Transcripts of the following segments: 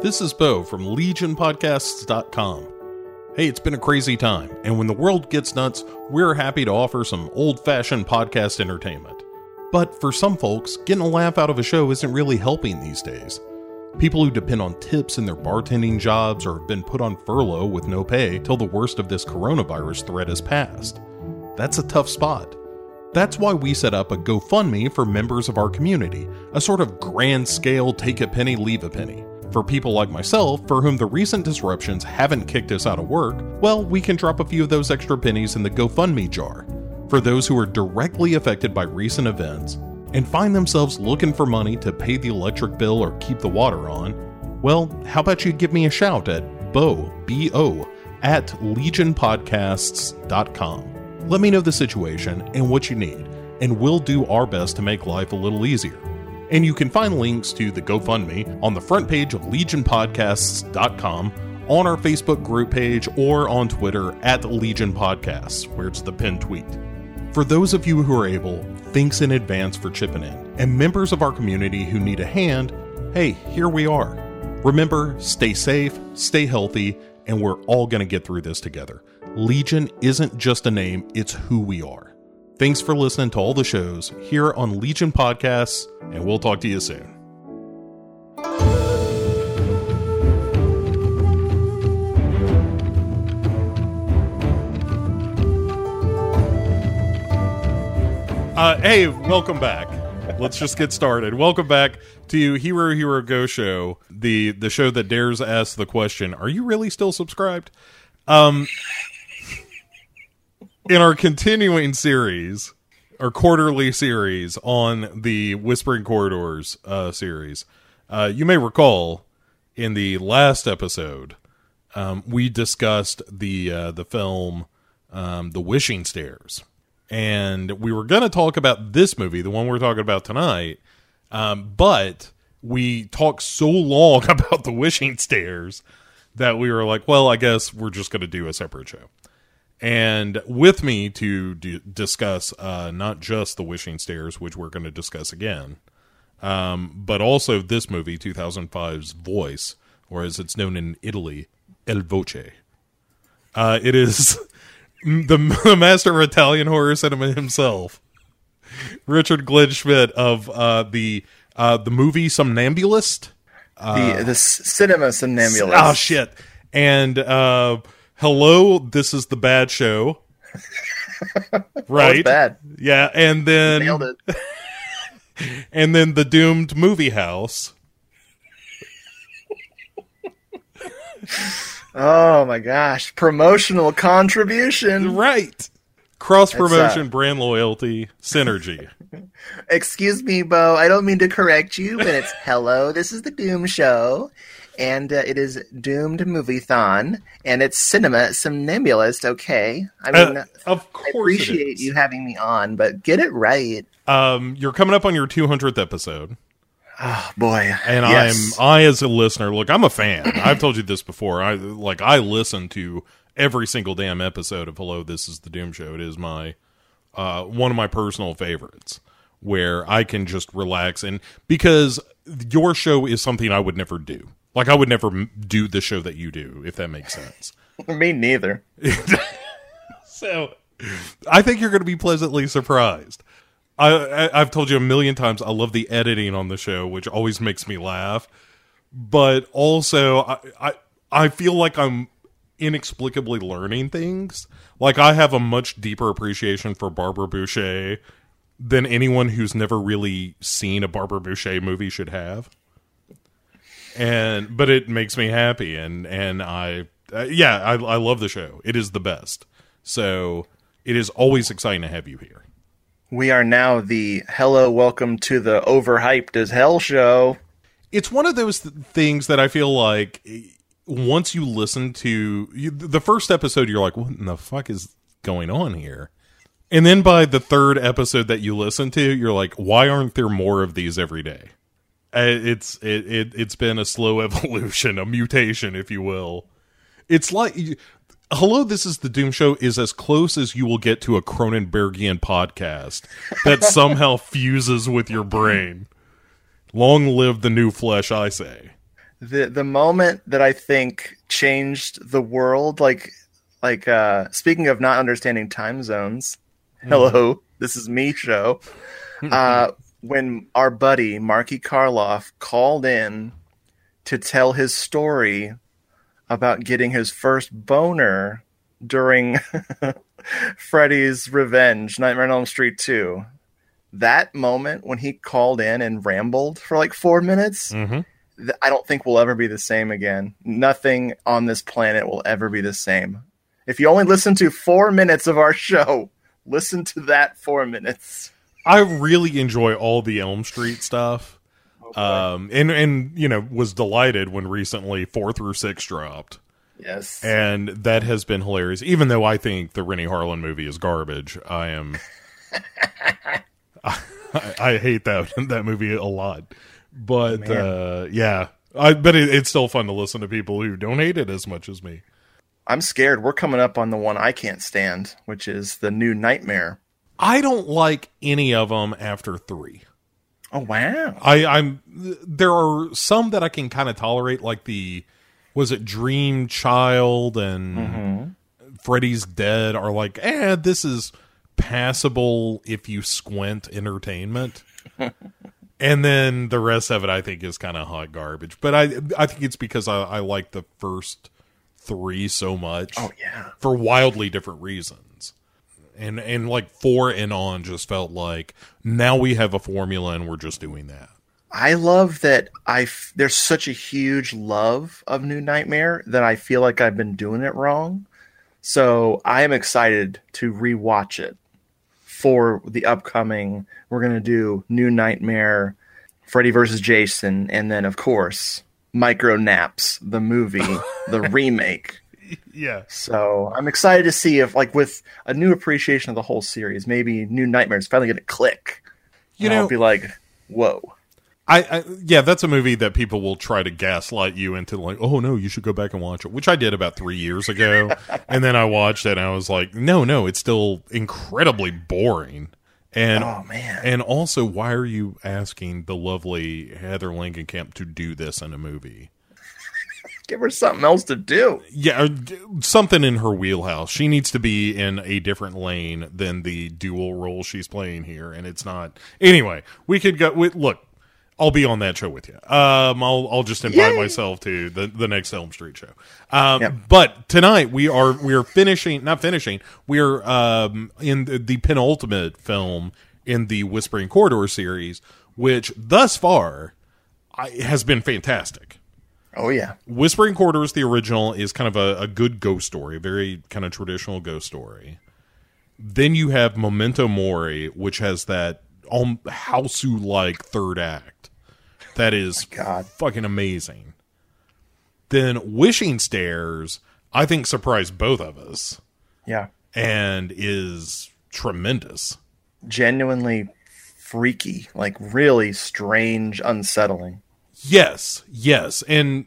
This is Bo from LegionPodcasts.com. Hey, it's been a crazy time, and when the world gets nuts, we're happy to offer some old fashioned podcast entertainment. But for some folks, getting a laugh out of a show isn't really helping these days. People who depend on tips in their bartending jobs or have been put on furlough with no pay till the worst of this coronavirus threat has passed. That's a tough spot. That's why we set up a GoFundMe for members of our community, a sort of grand scale take a penny, leave a penny. For people like myself, for whom the recent disruptions haven't kicked us out of work, well, we can drop a few of those extra pennies in the GoFundMe jar. For those who are directly affected by recent events and find themselves looking for money to pay the electric bill or keep the water on, well, how about you give me a shout at bo, B-O, at legionpodcasts.com. Let me know the situation and what you need, and we'll do our best to make life a little easier. And you can find links to the GoFundMe on the front page of legionpodcasts.com, on our Facebook group page, or on Twitter at Legion Podcasts, where it's the pinned tweet. For those of you who are able, thanks in advance for chipping in. And members of our community who need a hand, hey, here we are. Remember, stay safe, stay healthy, and we're all going to get through this together. Legion isn't just a name, it's who we are. Thanks for listening to all the shows here on Legion Podcasts, and we'll talk to you soon. Uh, hey, welcome back. Let's just get started. Welcome back to Hero Hero Ghost Show, the the show that dares ask the question: Are you really still subscribed? Um, in our continuing series, our quarterly series on the Whispering Corridors uh, series, uh, you may recall in the last episode um, we discussed the uh, the film um, The Wishing Stairs, and we were going to talk about this movie, the one we're talking about tonight, um, but we talked so long about The Wishing Stairs that we were like, well, I guess we're just going to do a separate show and with me to d- discuss uh, not just the wishing stairs which we're going to discuss again um, but also this movie 2005's voice or as it's known in italy el voce. Uh, it is the, the, master of italian horror cinema himself Richard Glenn Schmidt of uh, the uh, the movie somnambulist. The the cinema somnambulist. oh shit. And uh hello, this is the bad show. right? bad. Yeah, and then nailed it. and then the doomed movie house. oh my gosh, promotional contribution. Right. Cross promotion, uh, brand loyalty, synergy. Excuse me, Bo. I don't mean to correct you, but it's hello. This is the Doom Show, and uh, it is Doomed Movie-thon, and it's Cinema Somnambulist. Okay, I mean, uh, of course, I appreciate you having me on, but get it right. Um, you're coming up on your 200th episode. Oh boy! And yes. I'm I as a listener, look, I'm a fan. I've told you this before. I like I listen to every single damn episode of Hello, This Is the Doom Show. It is my uh, one of my personal favorites where I can just relax and because your show is something I would never do. Like I would never do the show that you do, if that makes sense. Me neither. so, I think you're going to be pleasantly surprised. I, I have told you a million times I love the editing on the show, which always makes me laugh. But also, I I, I feel like I'm inexplicably learning things. Like I have a much deeper appreciation for Barbara Bouchet than anyone who's never really seen a Barbara Bouchet movie should have and but it makes me happy and and I uh, yeah I, I love the show. It is the best. So it is always exciting to have you here. We are now the hello welcome to the overhyped as hell show. It's one of those th- things that i feel like once you listen to you, the first episode you're like what in the fuck is going on here? And then by the third episode that you listen to you're like why aren't there more of these every day it's it, it it's been a slow evolution, a mutation, if you will. It's like Hello, this is the Doom Show is as close as you will get to a Cronenbergian podcast that somehow fuses with your brain. Long live the new flesh, I say. the the moment that I think changed the world, like like uh speaking of not understanding time zones. Hello, this is me show. Uh when our buddy Marky Karloff called in to tell his story about getting his first boner during Freddy's Revenge, Nightmare on Elm Street 2. That moment when he called in and rambled for like four minutes, Mm-hmm. th- I don't think we'll ever be the same again. Nothing on this planet will ever be the same. If you only listen to four minutes of our show, listen to that four minutes. I really enjoy all the Elm Street stuff. Um, and and you know was delighted when recently four through six dropped, yes. and that has been hilarious. Even though I think the Renny Harlin movie is garbage, I am. I, I hate that that movie a lot, but Man. uh, yeah, I but it, it's still fun to listen to people who don't hate it as much as me. I'm scared. We're coming up on the one I can't stand, which is the new Nightmare. I don't like any of them after three. Oh wow! I, I'm there are some that I can kind of tolerate, like the was it Dream Child and Freddy's Dead are like, eh, this is passable if you squint entertainment. and then the rest of it I think is kind of hot garbage. But I I think it's because I, I like the first three so much Oh yeah. for wildly different reasons. And and like four and on just felt like now we have a formula and we're just doing that. I love that I f- there's such a huge love of New Nightmare that I feel like I've been doing it wrong. So I am excited to rewatch it for the upcoming. We're gonna do New Nightmare, Freddy versus Jason, and then of course Micro Naps, the movie, the remake. Yeah. So I'm excited to see if, like, with a new appreciation of the whole series, maybe New Nightmares finally gonna click. You know- I'll be like, whoa. I, I yeah, that's a movie that people will try to gaslight you into like, oh no, you should go back and watch it, which I did about three years ago, and then I watched it and I was like, no, no, it's still incredibly boring, and Oh man. and also, why are you asking the lovely Heather Langenkamp to do this in a movie? Give her something else to do. Yeah, something in her wheelhouse. She needs to be in a different lane than the dual role she's playing here, and it's not. Anyway, we could go. We, look, I'll be on that show with you. Um, I'll I'll just invite Yay. myself to the the next Elm Street show. Um, Yep. but tonight we are we are finishing, not finishing. We are um in the, the penultimate film in the Whispering Corridor series, which thus far I, has been fantastic. Oh yeah. Whispering Corridors, the original, is kind of a, a good ghost story, a very kind of traditional ghost story. Then you have Memento Mori, which has that um, Hausu like third act that is God. fucking amazing. Then Wishing Stairs, I think surprised both of us Yeah. and is tremendous. Genuinely freaky, like really strange, unsettling. Yes, yes, and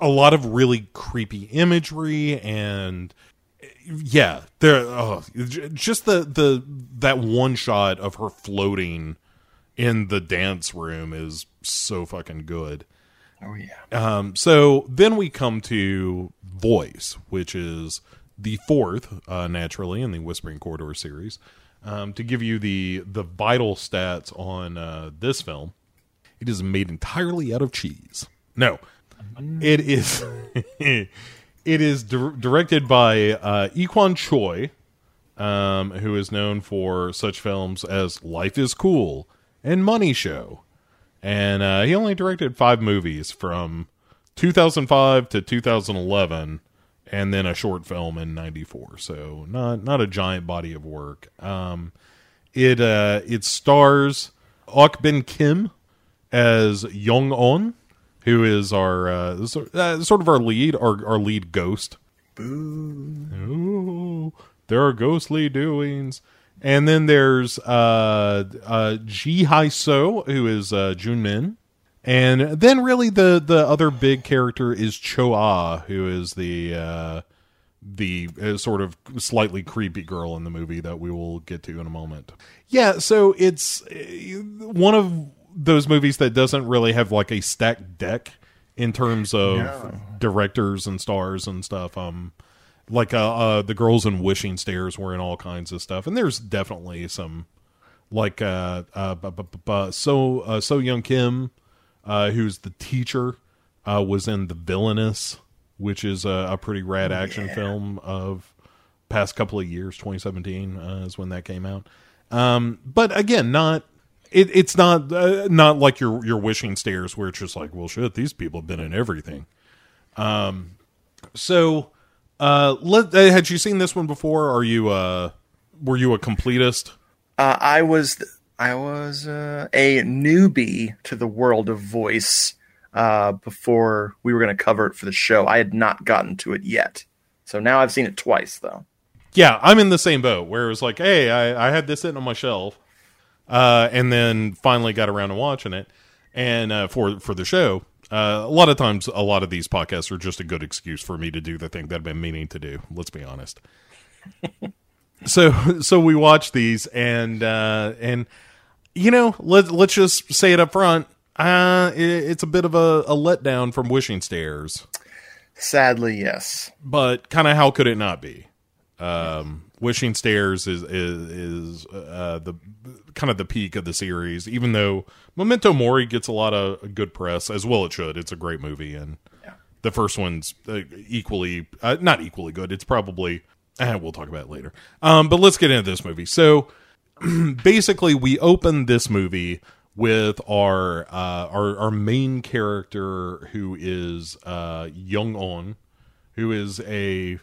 a lot of really creepy imagery and yeah, there. Oh, just the the that one shot of her floating in the dance room is so fucking good. Oh yeah. Um, so then we come to Voice, which is the fourth, uh, naturally, in the Whispering Corridor series. Um, to give you the the vital stats on uh, this film, it is made entirely out of cheese. No, it is. it is dir- directed by uh, Equan Choi, um, who is known for such films as Life is Cool and Money Show. And uh, he only directed five movies from 2005 to 2011, and then a short film in '94. So not not a giant body of work. Um, it uh, it stars Ok-bin Kim as Young On, who is our uh, sort uh, of our lead, our our lead ghost. Ooh, there are ghostly doings. And then there's uh, uh, Ji Hai So, who is uh, Jun Min. And then really the, the other big character is Cho Ah, who is the uh, the uh, sort of slightly creepy girl in the movie that we will get to in a moment. Yeah, so it's uh, one of those movies that doesn't really have like a stacked deck in terms of No. directors and stars and stuff. Um, like uh, uh, the girls in Wishing Stairs were in all kinds of stuff, and there's definitely some like uh, uh, bu- bu- bu- so uh, so Young Kim, uh, who's the teacher, uh, was in the Villainess, which is a, a pretty rad action film of past couple of years. 2017 uh, is when that came out. Um, but again, not it, it's not uh, not like your your Wishing Stairs where it's just like, well, shit, these people have been in everything. Um, so uh, let, uh, had you seen this one before? Are you uh, were you a completist? Uh, I was I was uh, a newbie to the world of voice uh, before we were going to cover it for the show. I had not gotten to it yet, so now I've seen it twice though. Yeah, I'm in the same boat where it was like, hey, I, I had this sitting on my shelf, uh, and then finally got around to watching it, and uh, for for the show. Uh, a lot of times, a lot of these podcasts are just a good excuse for me to do the thing that I've been meaning to do. Let's be honest. so, so we watch these, and uh, and you know, let let's just say it up front. Uh, it, it's a bit of a, a letdown from Wishing Stairs Sadly, yes. but kind of how could it not be? Um, Wishing Stairs is is, is uh, the kind of the peak of the series, even though Memento Mori gets a lot of good press, as well it should. It's a great movie, and the first one's uh, equally uh, not equally good. It's probably eh, we'll talk about it later. Um, but let's get into this movie. So basically, we open this movie with our uh, our our main character who is uh, Young On, who is a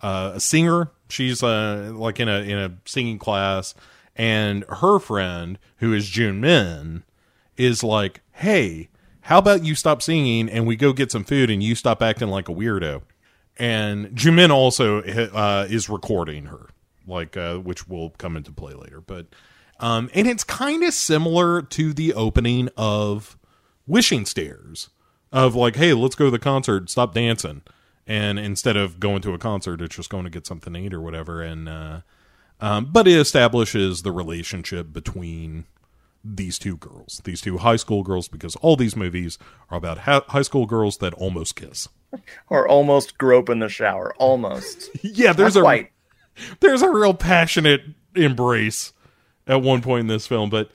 uh, a singer. She's uh, like in a in a singing class, and her friend who is June Min is like, "Hey, how about you stop singing and we go get some food and you stop acting like a weirdo." And Jimin also uh, is recording her, like uh, which will come into play later. But um, and it's kind of similar to the opening of Wishing Stairs, of like, hey, let's go to the concert, stop dancing, and instead of going to a concert, it's just going to get something to eat or whatever. And uh, um, but it establishes the relationship between these two girls, these two high school girls, because all these movies are about ha- high school girls that almost kiss. Or almost grope in the shower. Almost. Yeah, there's Not a quite. there's a real passionate embrace at one point in this film, but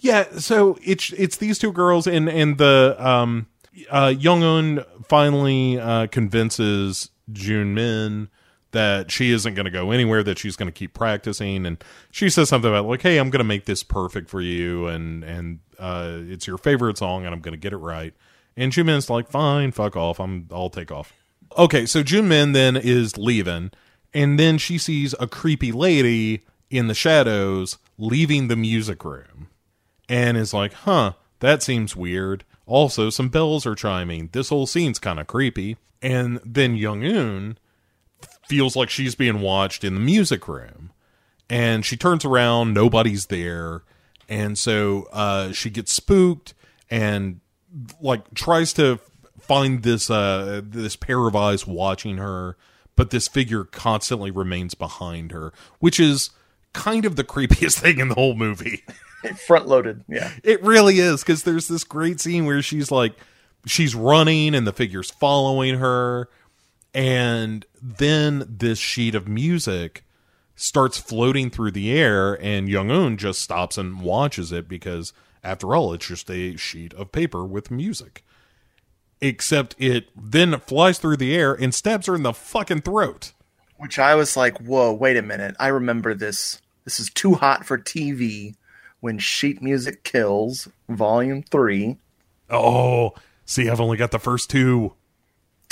yeah, so it's it's these two girls and and the um uh Young Un finally uh convinces June Min that she isn't going to go anywhere that she's going to keep practicing and she says something about like hey I'm going to make this perfect for you and and uh it's your favorite song and I'm going to get it right. And June Min's like fine fuck off. I'm I'll take off. Okay so June Min then is leaving and then she sees a creepy lady in the shadows leaving the music room and is like, huh, that seems weird. Also, some bells are chiming. This whole scene's kind of creepy. And then Young Un feels like she's being watched in the music room. And she turns around, nobody's there. And so uh, she gets spooked and like tries to find this uh this pair of eyes watching her, but this figure constantly remains behind her, which is kind of the creepiest thing in the whole movie. Front loaded. Yeah. It really is because there's this great scene where she's like, she's running and the figure's following her, and then this sheet of music starts floating through the air, and Young Un just stops and watches it because, after all, it's just a sheet of paper with music. Except it then flies through the air and stabs her in the fucking throat. Which I was like, whoa, wait a minute. I remember this. This is too hot for TV when sheet music kills, volume three. Oh, see, I've only got the first two.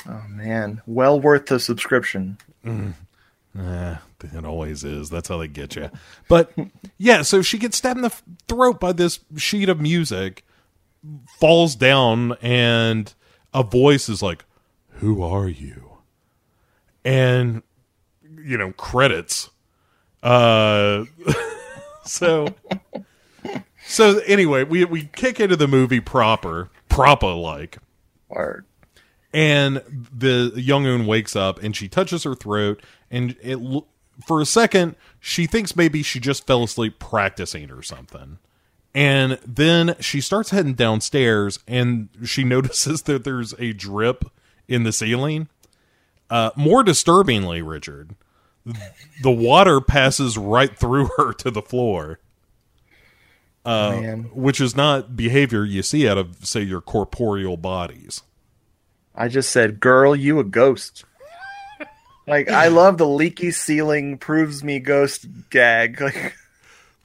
Oh man, well worth the subscription. Eh, it always is. That's how they get you. But yeah, so she gets stabbed in the throat by this sheet of music, falls down, and a voice is like, "Who are you?" And you know, credits. Uh, so so anyway, we we kick into the movie proper, proper like. Or and the young un wakes up and she touches her throat and it for a second she thinks maybe she just fell asleep practicing or something And then she starts heading downstairs and she notices that there's a drip in the ceiling. Uh, more disturbingly, Richard, the water passes right through her to the floor, Man. which is not behavior you see out of, say, your corporeal bodies. I just said, "Girl, you a ghost." like I love the leaky ceiling proves me ghost gag. Like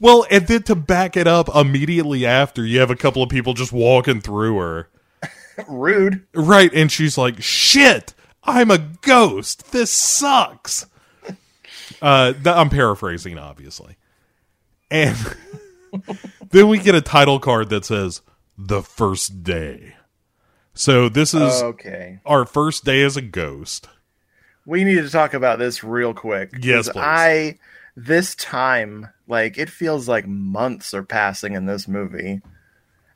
Well, and then to back it up immediately after, you have a couple of people just walking through her. rude. Right, and she's like, "Shit, I'm a ghost. This sucks." Uh, th- I'm paraphrasing, obviously, and then we get a title card that says "The First Day." So this is Okay. our first day as a ghost. We need to talk about this real quick. Yes, please. I this time, like it feels like months are passing in this movie.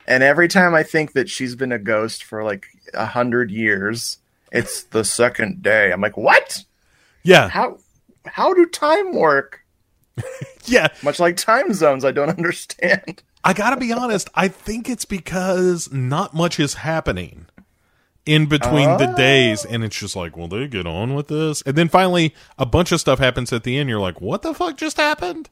And every time I think that she's been a ghost for like a hundred years, it's the second day. I'm like, what? Yeah, How how do time work? yeah. Much like time zones, I don't understand. I gotta be honest. I think it's because not much is happening in between the Oh. days, and it's just like, well, they get on with this, and then finally a bunch of stuff happens at the end. You're like, what the fuck just happened?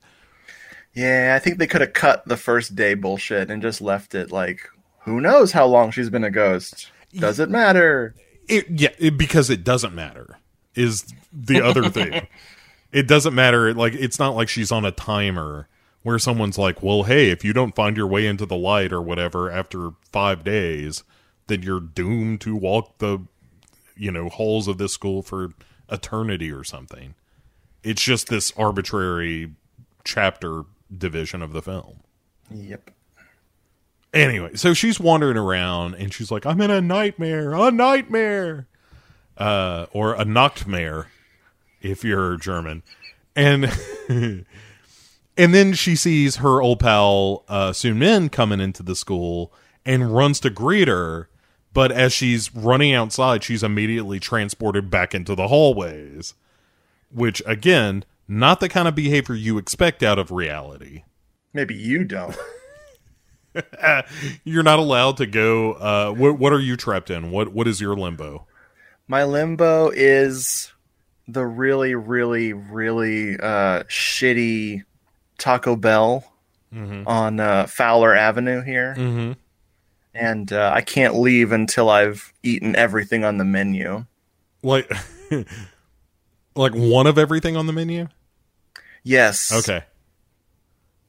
Yeah, I think they could have cut the first day bullshit and just left it like, who knows how long she's been a ghost? Does it matter? It, yeah, it, because it doesn't matter is the other thing. It doesn't matter. Like it's not like she's on a timer where someone's like, "Well, hey, if you don't find your way into the light or whatever after five days, then you're doomed to walk the, you know, halls of this school for eternity or something." It's just this arbitrary chapter division of the film. Yep. Anyway, so she's wandering around and she's like, I'm in a nightmare, a nightmare. Uh, or a Nachtmare, if you're German. And and then she sees her old pal uh Soon Min coming into the school and runs to greet her, but as she's running outside, she's immediately transported back into the hallways. Which again, not the kind of behavior you expect out of reality. Maybe you don't. You're not allowed to go. Uh, what what are you trapped in? What what is your limbo? My limbo is the really, really, really uh, shitty Taco Bell on uh, Fowler Avenue here, Mm-hmm. and uh, I can't leave until I've eaten everything on the menu. Like, like one of everything on the menu. Yes. Okay.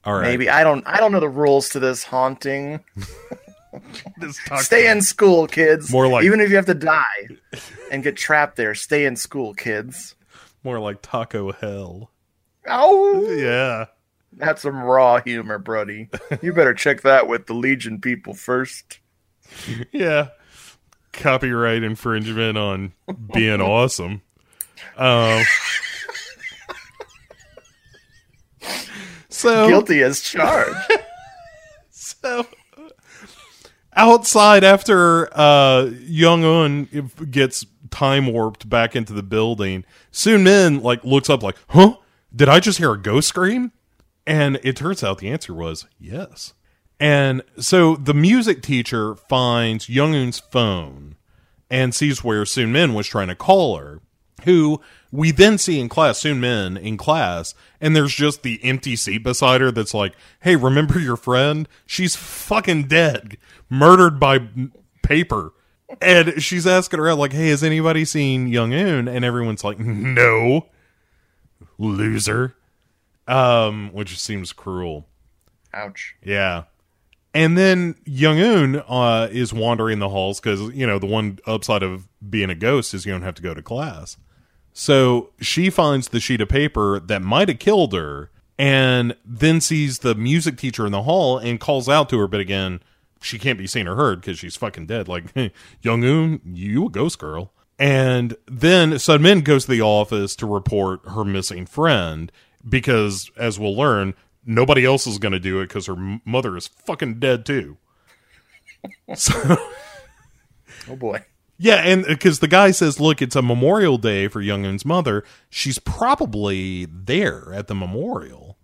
All right. Maybe I don't. I don't know the rules to this haunting. This talk- Stay in school, kids. More like- even if you have to die and get trapped there, stay in school, kids. More like taco hell. Oh, Yeah. that's some raw humor, Brody. You better check that with the Legion people first. Yeah. Copyright infringement on being awesome. Um. So Guilty as charged. So outside after uh Young Un gets time warped back into the building, Soon Min like looks up like, "Huh? Did I just hear a ghost scream?" And it turns out the answer was yes. And so the music teacher finds Young Un's phone and sees where Soon Min was trying to call her, who we then see in class, Soon Min in class, and there's just the empty seat beside her that's like, hey, remember your friend? She's fucking dead, murdered by paper. And she's asking around, like, hey, has anybody seen Young Un? And everyone's like, no, loser. Um, which seems cruel. Ouch. Yeah. And then Young Un uh, is wandering the halls because, you know, the one upside of being a ghost is you don't have to go to class. So she finds the sheet of paper that might have killed her and then sees the music teacher in the hall and calls out to her. But again, she can't be seen or heard because she's fucking dead. Like, Young Un, you a ghost girl. And then Sun Min goes to the office to report her missing friend because, as we'll learn, nobody else is going to do it because her mother is fucking dead too. so, Oh boy. yeah, and because the guy says, "Look, it's a Memorial Day for Young Un's mother. She's probably there at the memorial."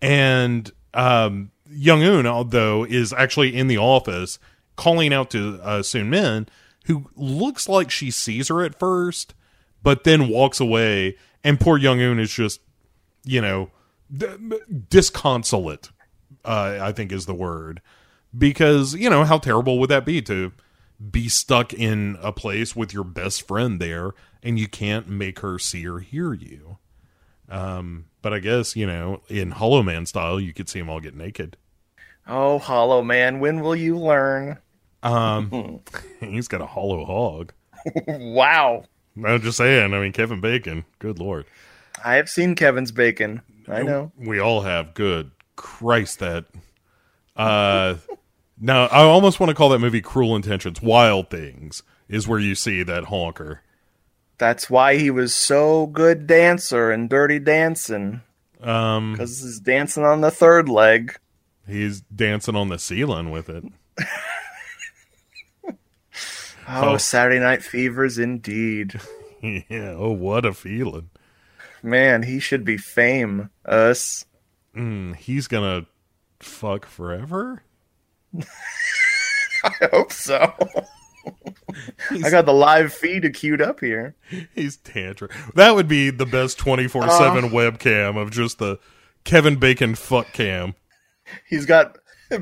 And um, Young Un, although, is actually in the office calling out to uh, Sun Min, who looks like she sees her at first, but then walks away. And poor Young Un is just, you know, disconsolate, uh, I think is the word. Because, you know, how terrible would that be to be stuck in a place with your best friend there and you can't make her see or hear you? Um, but I guess, you know, in Hollow Man style, you could see them all get naked. Oh, Hollow Man, when will you learn? Um, he's got a hollow hog. wow. I'm just saying. I mean, Kevin Bacon. Good lord. I have seen Kevin's bacon. I know. We all have. Good Christ, that. Uh, now I almost want to call that movie "Cruel Intentions." Wild Things is where you see that honker. That's why he was so good dancer and Dirty Dancing. Um, Because he's dancing on the third leg. he's dancing on the ceiling with it. Oh, Oh. Saturday Night Fevers indeed. yeah. Oh, what a feeling. Man, he should be fame. Us. Mm, he's gonna fuck forever. I hope so. I got the live feed queued up here. He's tantrum. That would be the best twenty four seven webcam of just the Kevin Bacon fuck cam. He's got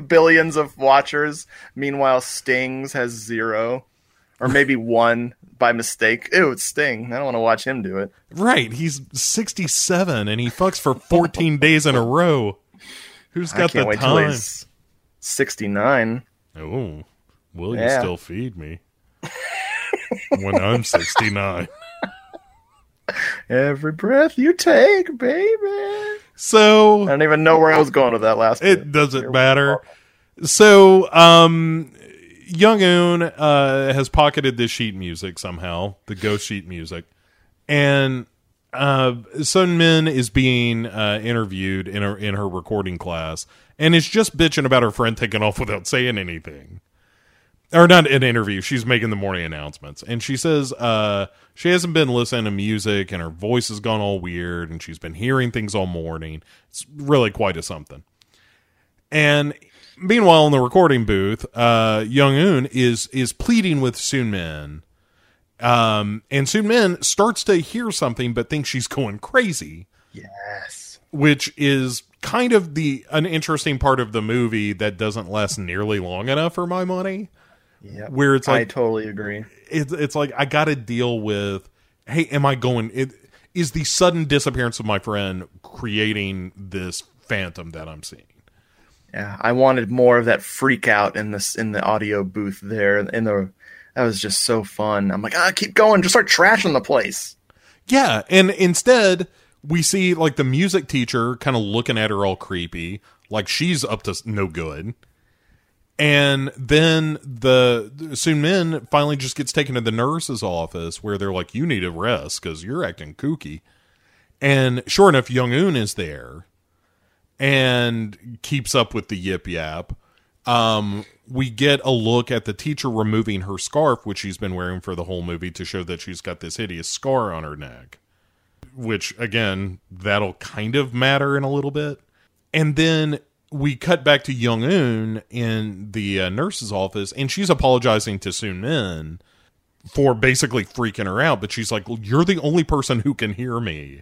billions of watchers. Meanwhile, Stings has zero. Or maybe one by mistake. Ew, it's Sting. I don't want to watch him do it. Right, he's sixty seven and he fucks for fourteen days in a row. Who's got the time? he's 69. Oh, will you still feed me when I'm sixty nine? Every breath you take, baby. So I don't even know where I was going with that last bit. it doesn't matter. So, um, Young Un uh, has pocketed this sheet music somehow, the ghost sheet music, and uh, Sun Min is being uh, interviewed in her in her recording class, and is just bitching about her friend taking off without saying anything. Or not an interview. She's making the morning announcements, and she says uh, she hasn't been listening to music, and her voice has gone all weird, and she's been hearing things all morning. It's really quite a something. And meanwhile, in the recording booth, uh, Young Un is is pleading with Sun Min. Um, and Sun Min starts to hear something, but thinks she's going crazy, yes. which is kind of the an interesting part of the movie that doesn't last nearly long enough for my money. Yep. Where it's like I totally agree. it's it's like I got to deal with. Hey, am I going? It, is the sudden disappearance of my friend creating this phantom that I'm seeing? Yeah, I wanted more of that freak out in this in the audio booth there. In the that was just so fun. I'm like, ah, keep going, just start trashing the place. Yeah, and instead we see like the music teacher kind of looking at her all creepy, like she's up to no good. And then the Soon Min finally just gets taken to the nurse's office where they're like, "You need a rest because you're acting kooky." And sure enough, Young Un is there and keeps up with the yip yap. Um, we get a look at the teacher removing her scarf, which she's been wearing for the whole movie, to show that she's got this hideous scar on her neck. Which, again, that'll kind of matter in a little bit. And then we cut back to Young Un in the uh, nurse's office, and she's apologizing to Sun Min for basically freaking her out. But she's like, You're the only person who can hear me.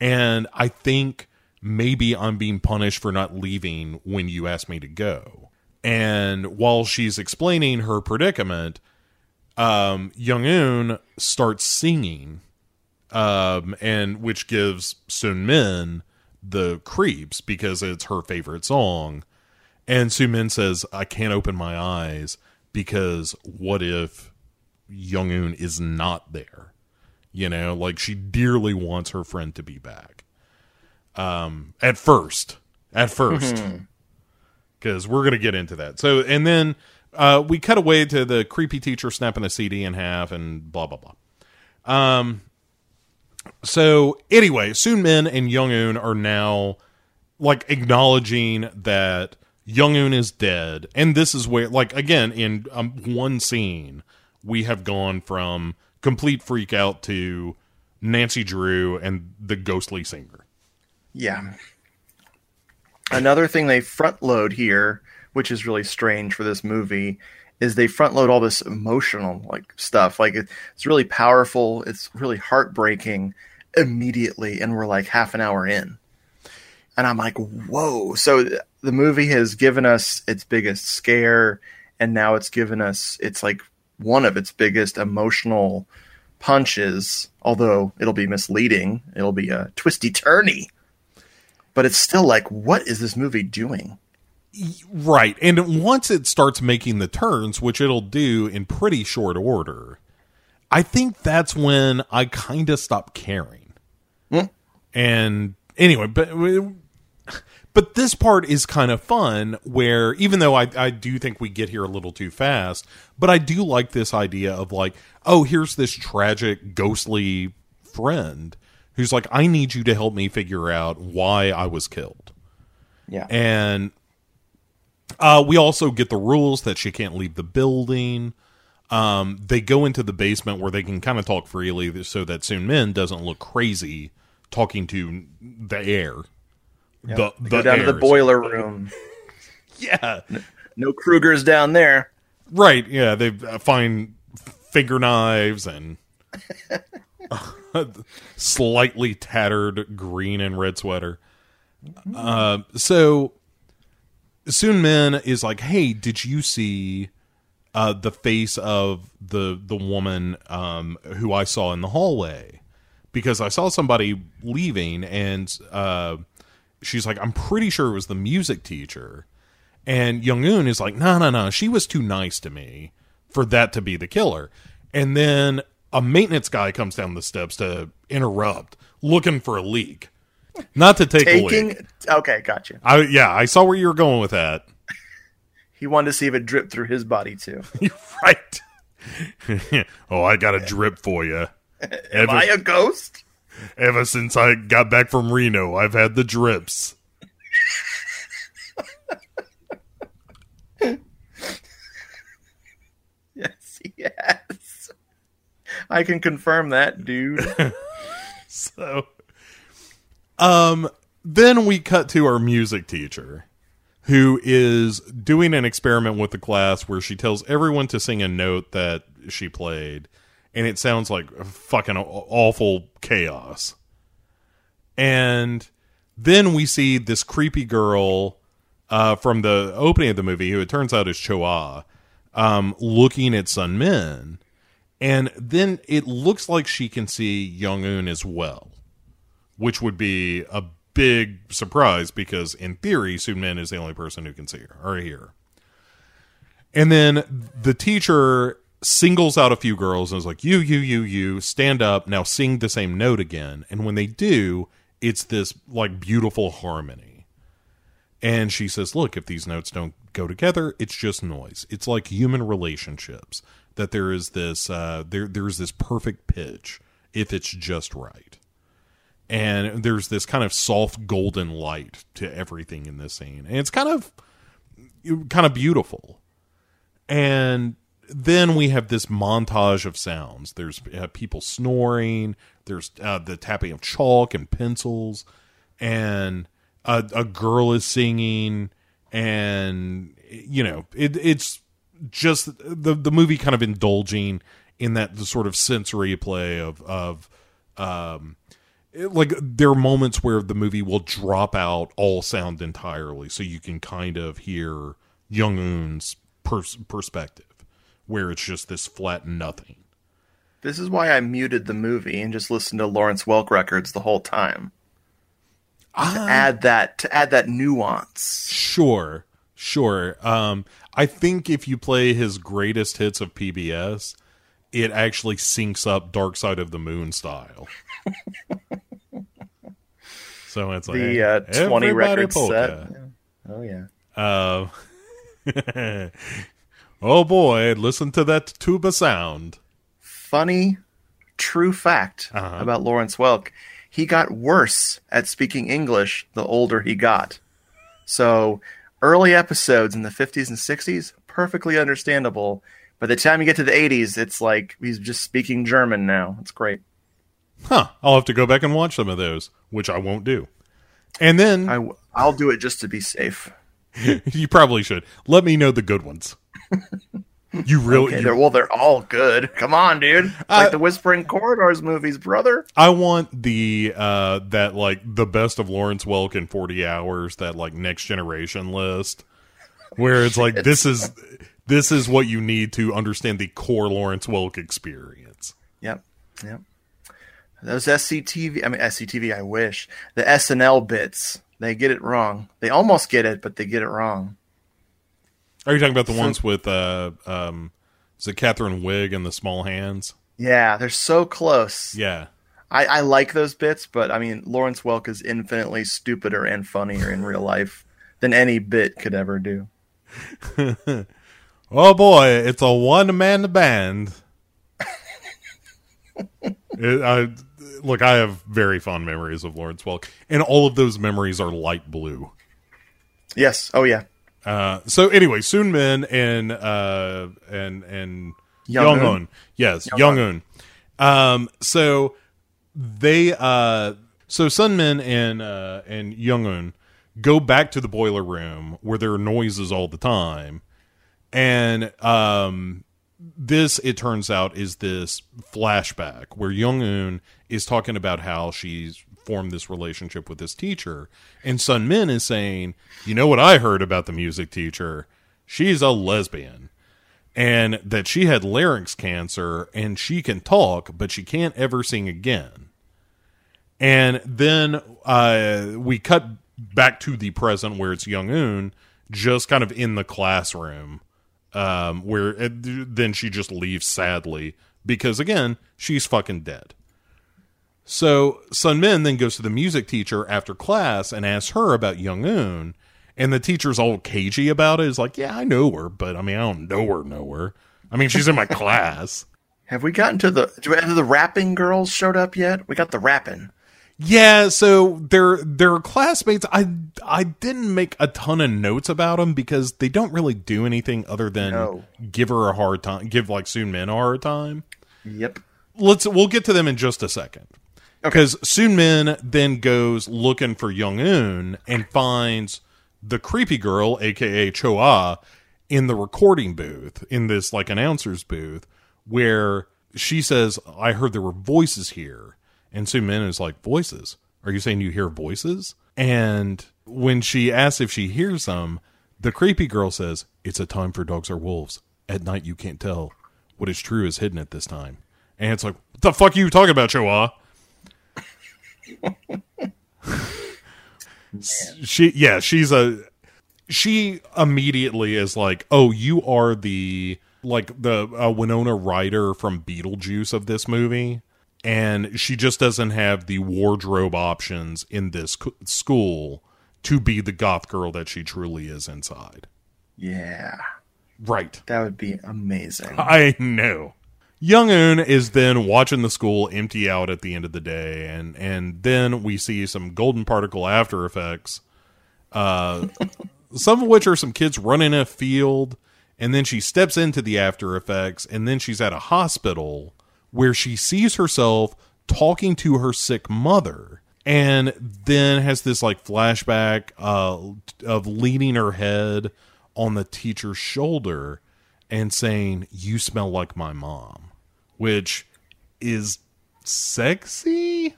And I think maybe I'm being punished for not leaving when you asked me to go. And while she's explaining her predicament, um, Young Un starts singing, um, and which gives Sun Min the creeps because it's her favorite song. And Sun Min says, I can't open my eyes because what if Young Un is not there? You know, like she dearly wants her friend to be back. Um, at first, at first, because we're gonna get into that. So, and then uh, we cut away to the creepy teacher snapping a CD in half and blah blah blah. Um, so anyway, Sun Min and Young Un are now like acknowledging that Young Un is dead, and this is where, like, again, in um, one scene, we have gone from complete freak out to Nancy Drew and the ghostly singer. Yeah. Another thing they front load here, which is really strange for this movie, is they front load all this emotional like stuff. Like it, it's really powerful. It's really heartbreaking immediately, and we're like half an hour in, and I'm like, whoa! So th- the movie has given us its biggest scare, and now it's given us it's like one of its biggest emotional punches. Although it'll be misleading, it'll be a twisty turny, but it's still like, what is this movie doing? Right. And once it starts making the turns, which it'll do in pretty short order, I think that's when I kind of stop caring. Hmm. And anyway, but but this part is kind of fun where even though I, I do think we get here a little too fast, but I do like this idea of like, oh, here's this tragic, ghostly friend who's like, I need you to help me figure out why I was killed. Yeah. And uh, we also get the rules that she can't leave the building. Um, they go into the basement where they can kind of talk freely so that Soon Min doesn't look crazy talking to the air. The, the Go down to the boiler room. Yeah. No Krugers down there. Right. Yeah. They uh, find finger knives and slightly tattered green and red sweater. Uh, so Soon Min is like, "Hey, did you see uh, the face of the the woman um, who I saw in the hallway? Because I saw somebody leaving, and uh, she's like, I'm pretty sure it was the music teacher." And Young Un is like, no, no, no. She was too nice to me for that to be the killer. And then a maintenance guy comes down the steps to interrupt, looking for a leak. Not to take a leak. Okay, gotcha. I, yeah, I saw where you were going with that. He wanted to see if it dripped through his body too. You're right. oh, I got a drip for you. Am Ever, I a ghost? ever since I got back from Reno, I've had the drips. Yes, yes. I can confirm that, dude. So, um, then we cut to our music teacher, who is doing an experiment with the class where she tells everyone to sing a note that she played, and it sounds like fucking awful chaos. And then we see this creepy girl uh, from the opening of the movie, who it turns out is Choa, um, looking at Sun Min. And then it looks like she can see Young Un as well, which would be a big surprise because, in theory, Min is the only person who can see her or hear. her. And then the teacher singles out a few girls and is like, You, you, you, you, stand up, now sing the same note again. And when they do, it's this like beautiful harmony. And she says, Look, if these notes don't go together, it's just noise. It's like human relationships that there is this uh, there there's this perfect pitch if it's just right. And there's this kind of soft golden light to everything in this scene. And it's kind of kind of beautiful. And then we have this montage of sounds. There's uh, people snoring. There's uh, the tapping of chalk and pencils, and a, a girl is singing, and you know it, it's just the the movie kind of indulging in that the sort of sensory play of of um it- like there are moments where the movie will drop out all sound entirely so you can kind of hear Young Un's pers- perspective where it's just this flat nothing. this is why I muted the movie and just listened to Lawrence Welk records the whole time. To add that to add that nuance. Sure, sure. Um, I think if you play his greatest hits of PBS, it actually syncs up Dark Side of the Moon style. so it's like The uh, twenty record polka. set. Oh yeah. Uh, oh boy, listen to that tuba sound. Funny, true fact Uh-huh. about Lawrence Welk. He got worse at speaking English the older he got. So early episodes in the 50s and 60s, perfectly understandable. By the time you get to the 80s, it's like he's just speaking German now. It's great. Huh, I'll have to go back and watch some of those, which I won't do. And then I w- I'll do it just to be safe. you probably should let me know the good ones. You really, Okay, you- they're, well, they're all good. Come on, dude. Like the Whispering Corridors movies, brother. I want the uh that like the best of Lawrence Welk in 40 hours that like next generation list where it's like this is this is what you need to understand the core Lawrence Welk experience. Yep, yep. Those SCTV, I mean SCTV. I wish the SNL bits. They get it wrong. They almost get it, but they get it wrong. Are you talking about the ones with uh um is it Kristen Wiig and the small hands? Yeah, they're so close. Yeah. I, I like those bits, but I mean, Lawrence Welk is infinitely stupider and funnier in real life than any bit could ever do. Oh boy, it's a one man band. It- I, look, I have very fond memories of Lawrence Welk, and all of those memories are light blue. Yes. Oh yeah. Uh, so anyway, Soon Min and uh, and and Young Un, yes, Young Un. Um, so they uh, so Sun Min and uh, and Young Un go back to the boiler room where there are noises all the time, and um, this it turns out is this flashback where Young Un is talking about how she's formed this relationship with this teacher, and Sun Min is saying, "You know what I heard about the music teacher? She's a lesbian." And that she had larynx cancer and she can talk, but she can't ever sing again. And then uh, we cut back to the present where it's Young Un just kind of in the classroom, um, where uh, then she just leaves sadly because, again, she's fucking dead. So Sun Min then goes to the music teacher after class and asks her about Young Un. And the teacher's all cagey about it. Is like, yeah, I know her, but I mean, I don't know her, know her. I mean, she's in my class. Have we gotten to the? Do we, have the rapping girls showed up yet? We got the rapping. Yeah, so they're they're classmates. I I didn't make a ton of notes about them because they don't really do anything other than No. give her a hard time, give like Soon Min a hard time. Yep. Let's we'll get to them in just a second. Because Soon Min then goes looking for Young Un and finds the creepy girl, aka Choa, in the recording booth, in this like announcer's booth, where she says, I heard there were voices here. And Soon Min is like, Voices? Are you saying you hear voices? And when she asks if she hears them, the creepy girl says, It's a time for dogs or wolves. At night you can't tell. What is true is hidden at this time. And it's like, what the fuck are you talking about, Choa? She yeah she's a she immediately is like oh you are the like the uh, winona ryder from beetlejuice of this movie and she just doesn't have the wardrobe options in this co- school to be the goth girl that she truly is inside Yeah. right That would be amazing. I know. Young Un is then watching the school empty out at the end of the day, and and then we see some golden particle after effects, uh, some of which are some kids running a field, and then she steps into the after effects, and then she's at a hospital where she sees herself talking to her sick mother, and then has this like flashback uh, of leaning her head on the teacher's shoulder and saying, You smell like my mom, which is sexy.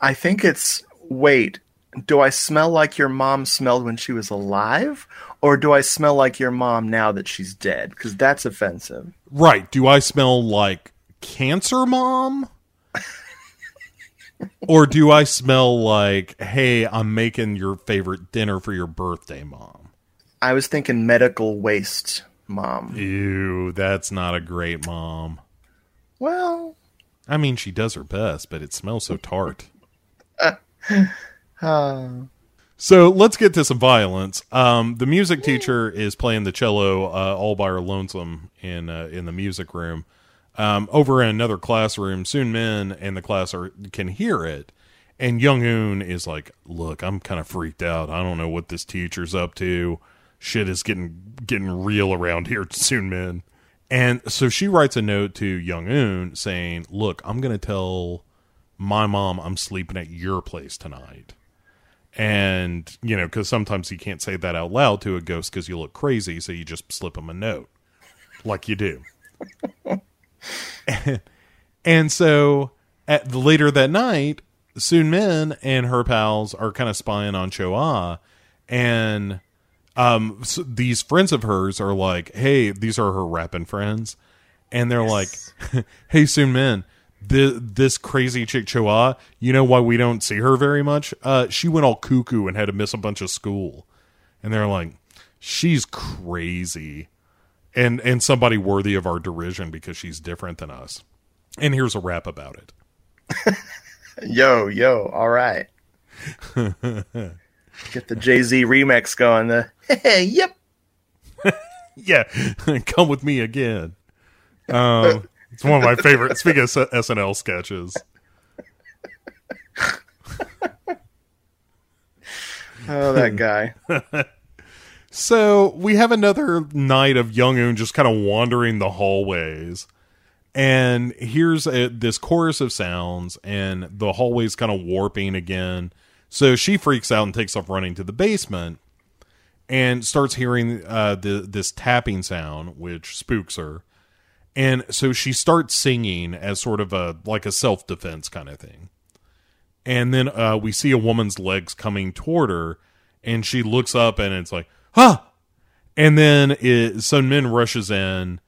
I think it's wait. Do I smell like your mom smelled when she was alive, or do I smell like your mom now that she's dead? Because that's offensive. Right. Do I smell like cancer mom? or do I smell like, hey, I'm making your favorite dinner for your birthday, mom? I was thinking medical waste, mom. Ew, that's not a great mom. Well, I mean, she does her best, but it smells so tart. uh, So let's get to some violence. Um, the music teacher is playing the cello uh, all by her lonesome in uh, in the music room. Um, over in another classroom, Soon Min and the class are can hear it, and Young Un is like, "Look, I'm kind of freaked out. I don't know what this teacher's up to. Shit is getting getting real around here, Soon Min." And so she writes a note to Young Un saying, "Look, I'm going to tell my mom I'm sleeping at your place tonight." and you know because sometimes you can't say that out loud to a ghost because you look crazy so you just slip them a note like you do and, so at the, later that night soon min and her pals are kind of spying on choa and um so these friends of hers are like hey these are her rapping friends and they're like hey soon min this, this crazy chick Choa, you know why we don't see her very much? Uh, she went all cuckoo and had to miss a bunch of school. And they're like, she's crazy. And and somebody worthy of our derision because she's different than us. And here's a rap about it. Yo, yo, all right. Get the Jay Z remix going. The yep. yeah, come with me again. Um, it's one of my favorite. Speaking of SNL sketches. oh, that guy. so we have another night of Young Un just kind of wandering the hallways. And here's a, this chorus of sounds, and the hallway's kind of warping again. So she freaks out and takes off running to the basement and starts hearing uh, the, this tapping sound, which spooks her. And so she starts singing as sort of a like a self-defense kind of thing. And then uh, we see a woman's legs coming toward her and she looks up and it's like huh! And then it, Sun Min rushes in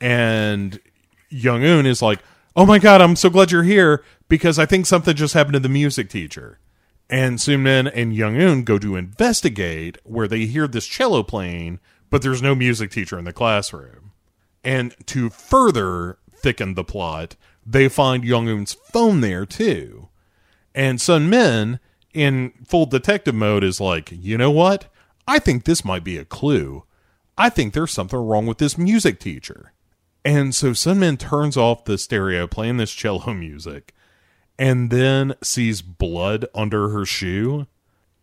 and Young Un is like oh my god I'm so glad you're here because I think something just happened to the music teacher and Sun Min and Young Un go to investigate where they hear this cello playing but there's no music teacher in the classroom and to further thicken the plot, they find Young Un's phone there too. And Sun Min, in full detective mode, is like, you know what? I think this might be a clue. I think there's something wrong with this music teacher. And so Sunmin turns off the stereo playing this cello music and then sees blood under her shoe.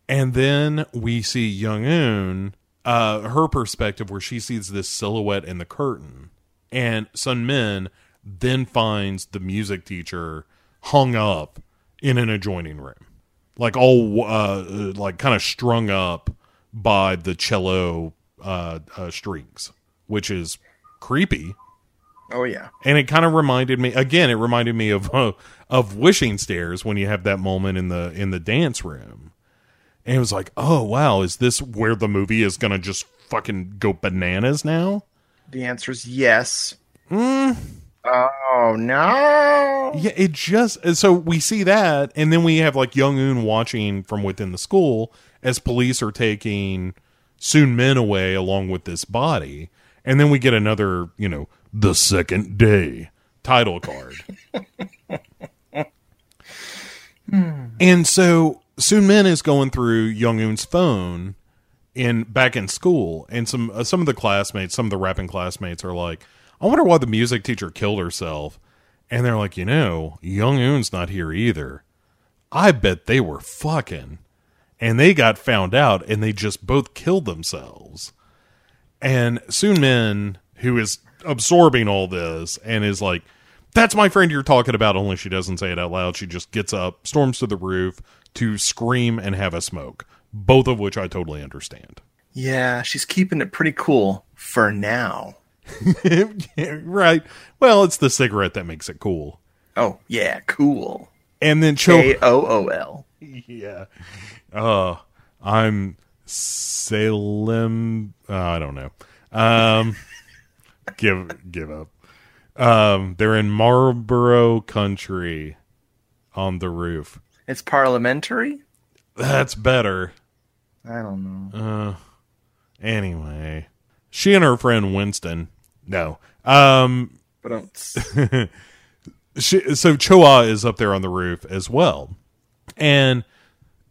And then we see Young Un, uh, her perspective, where she sees this silhouette in the curtain and Sun Min then finds the music teacher hung up in an adjoining room, like all uh, like kind of strung up by the cello uh, uh, strings, which is creepy. Oh yeah, and it kind of reminded me again. It reminded me of uh, of wishing stairs when you have that moment in the in the dance room, and it was like, oh wow, is this where the movie is gonna just fucking go bananas now? The answer is yes. Mm. Oh no! Yeah, it just so we see that, and then we have like Young Un watching from within the school as police are taking Soon Min away along with this body, and then we get another, you know, the second day title card. And so Soon Min is going through Young Un's phone in back in school, and some uh, some of the classmates, some of the rapping classmates, are like, "I wonder why the music teacher killed herself." And they're like, "You know, Young Un's not here either. I bet they were fucking." And they got found out, and they just both killed themselves. And Soon Min, who is absorbing all this, and is like, "That's my friend you're talking about." Only she doesn't say it out loud. She just gets up, storms to the roof to scream and have a smoke both of which I totally understand. Yeah, she's keeping it pretty cool for now. yeah, right. Well, it's the cigarette that makes it cool. Oh, yeah, cool. And then Cho K O O L. Yeah. Uh I'm Salem uh, I don't know. Um give give up. Um they're in Marlboro country on the roof. It's parliamentary? That's better. I don't know. Uh, anyway, she and her friend Winston. No. Um, but she, so Choa is up there on the roof as well, and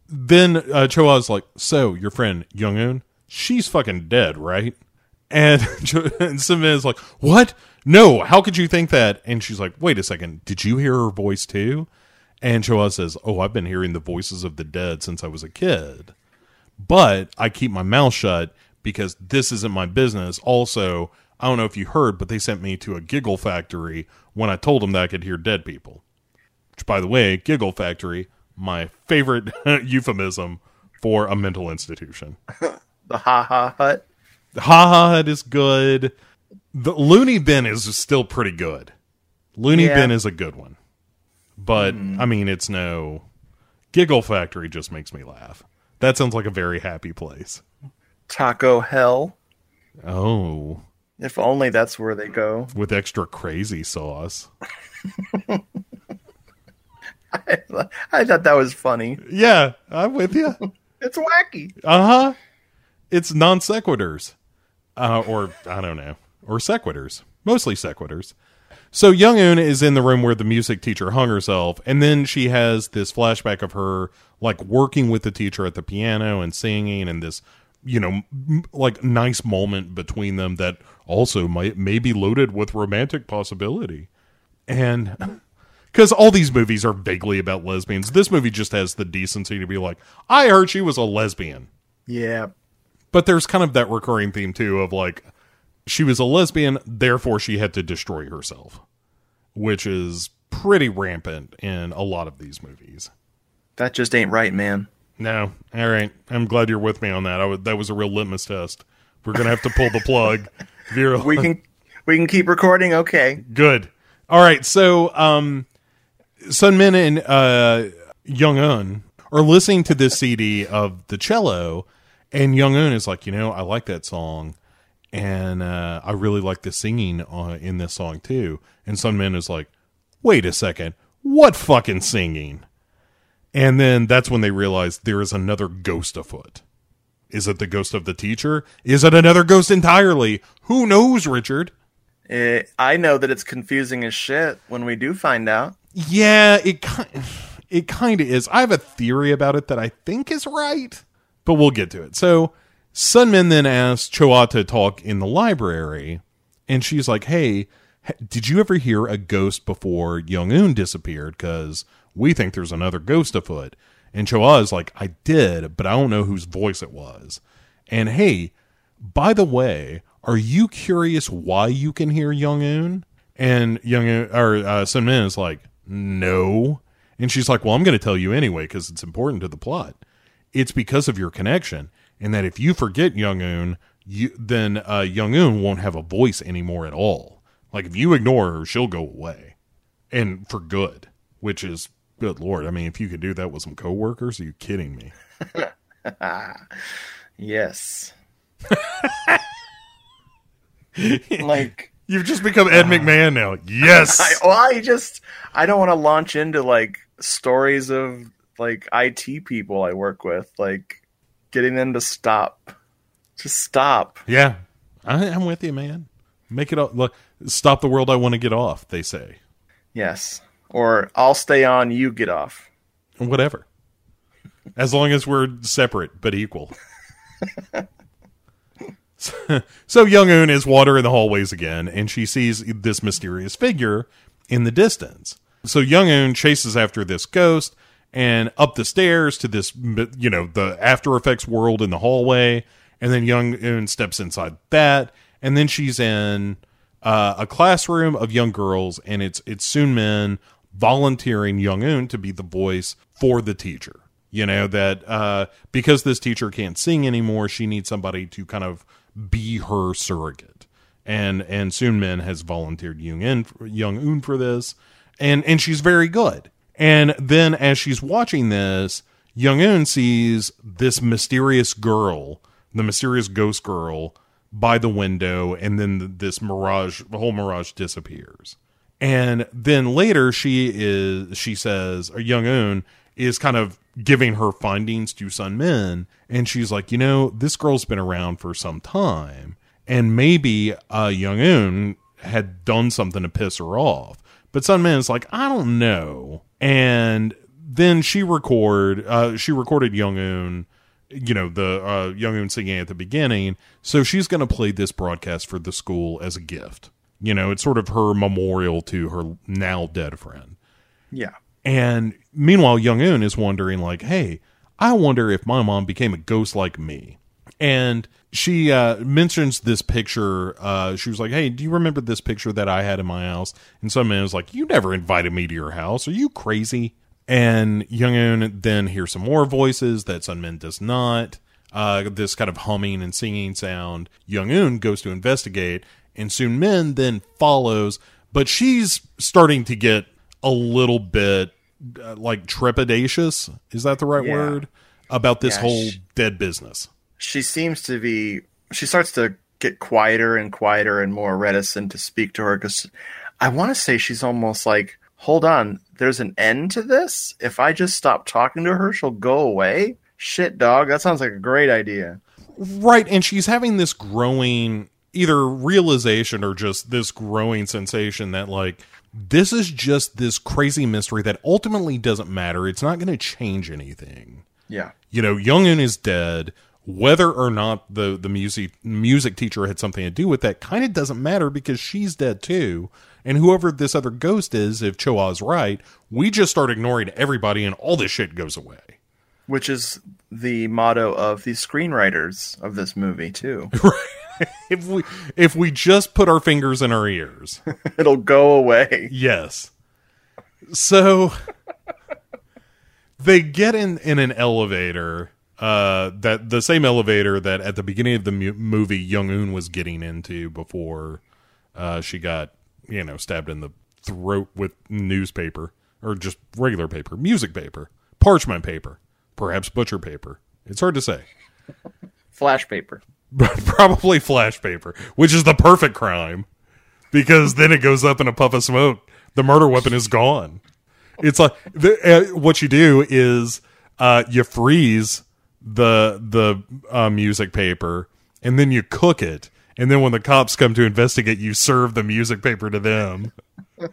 then uh, Choa is like, "So your friend Young Un, she's fucking dead, right?" And, and is like, "What? No! How could you think that?" And she's like, "Wait a second. Did you hear her voice too?" And Choa says, Oh, I've been hearing the voices of the dead since I was a kid. But I keep my mouth shut because this isn't my business. Also, I don't know if you heard, but they sent me to a giggle factory when I told them that I could hear dead people. Which, by the way, giggle factory, my favorite euphemism for a mental institution. The Ha Ha Hut. Ha Ha Hut is good. The Looney Bin is still pretty good. Looney Yeah. Bin is a good one. But I mean it's no Giggle Factory just makes me laugh. That sounds like a very happy place. Taco Hell. Oh, If only that's where they go. with extra crazy sauce. I thought that was funny. Yeah, I'm with you. It's wacky. Uh huh. It's non sequiturs, uh, or I don't know, or sequiturs, mostly sequiturs. So Young Eun is in the room where the music teacher hung herself, and then she has this flashback of her like working with the teacher at the piano and singing, and this you know m- like nice moment between them that also might may be loaded with romantic possibility, and. Because all these movies are vaguely about lesbians. This movie just has the decency to be like, I heard she was a lesbian. Yeah. But there's kind of that recurring theme too of like she was a lesbian, therefore she had to destroy herself, which is pretty rampant in a lot of these movies. That just ain't right, man. No, all right. I'm glad you're with me on that. I would, that was a real litmus test. We're gonna have to pull the plug. Vera, We can we can keep recording. Okay. good. All right, so um, Sun Min and uh, Young Eun are listening to this CD of the cello, and Young Eun is like, you know, I like that song, and uh, I really like the singing uh, in this song too. And Sun Min is like, wait a second, what fucking singing? And then that's when they realize there is another ghost afoot. Is it the ghost of the teacher? Is it another ghost entirely? Who knows, Richard? Eh, I know that it's confusing as shit when we do find out. Yeah, it kind it kind of is. I have a theory about it that I think is right, but we'll get to it. So Sunmin then asks Choa to talk in the library, and she's like, "Hey, did you ever hear a ghost before Young Un disappeared? Because we think there's another ghost afoot." And Choa is like, "I did, but I don't know whose voice it was." And hey, by the way, are you curious why you can hear Young Un? And Young Un, or uh, Sun Min is like, no. And she's like, well, I'm going to tell you anyway because it's important to the plot. It's because of your connection, and that if you forget Young Un, you then uh, Young Un won't have a voice anymore at all. Like if you ignore her, she'll go away, and for good. Which is good lord. I mean, if you could do that with some coworkers, are you kidding me? Yes. like You've just become Ed McMahon now. Yes. I, well, I just I don't want to launch into like stories of like IT people I work with, like getting them to stop. Just stop. Yeah, I, I'm with you, man. Make it up. Look, stop the world. I want to get off. They say Yes. Or I'll stay on, you get off. whatever, as long as we're separate but equal. so, so Young Un is wandering the hallways again, and she sees this mysterious figure in the distance. So Young Un chases after this ghost and up the stairs to this, you know, the After Effects world in the hallway, and then Young Un steps inside that, and then she's in uh, a classroom of young girls, and it's it's Soon Min volunteering Young Un to be the voice for the teacher. You know that uh, because this teacher can't sing anymore, she needs somebody to kind of be her surrogate. And and Soon Min has volunteered Young Un Young Un for this, and and she's very good. And then as she's watching this, Young Un sees this mysterious girl, the mysterious ghost girl, by the window, and then this mirage, the whole mirage disappears. And then later, she is she says, Young Un is kind of giving her findings to Sun Min, and she's like, you know, this girl's been around for some time, and maybe uh, Young Un had done something to piss her off. But Sun Min is like, I don't know. And then she record, uh, she recorded Young Un, you know, the uh, Young Un singing at the beginning. So she's going to play this broadcast for the school as a gift. You know, it's sort of her memorial to her now dead friend. Yeah. And meanwhile, Young Un is wondering, like, hey, I wonder if my mom became a ghost like me. And she uh, mentions this picture. Uh, she was like, hey, do you remember this picture that I had in my house? And Sun Min was like, you never invited me to your house. Are you crazy? And Young-un then hears some more voices that Sunmin does not. Uh, this kind of humming and singing sound. Young-un goes to investigate, and Soon Min then follows, but she's starting to get a little bit uh, like trepidatious. Is that the right Yeah. word? About this whole dead business. She seems to be. She starts to get quieter and quieter and more reticent to speak to her because I want to say she's almost like, hold on, there's an end to this. If I just stop talking to her, she'll go away. Shit, dog. That sounds like a great idea. Right, and she's having this growing either realization or just this growing sensation that like this is just this crazy mystery that ultimately doesn't matter. It's not going to change anything. Yeah. You know, Youngin is dead. Whether or not the the music music teacher had something to do with that kind of doesn't matter because she's dead too. And whoever this other ghost is, if Choa is right, we just start ignoring everybody and all this shit goes away. Which is the motto of the screenwriters of this movie too. If we if we just put our fingers in our ears. It'll go away. Yes. So they get in in an elevator. Uh, that the same elevator that at the beginning of the mu- movie Young Un was getting into before uh, she got you know stabbed in the throat with newspaper or just regular paper, music paper, parchment paper, perhaps butcher paper. It's hard to say. Flash paper. Probably flash paper, which is the perfect crime because then it goes up in a puff of smoke. The murder weapon is gone. It's like the, uh, what you do is uh, you freeze the the uh, music paper and then you cook it, and then when the cops come to investigate, you serve the music paper to them.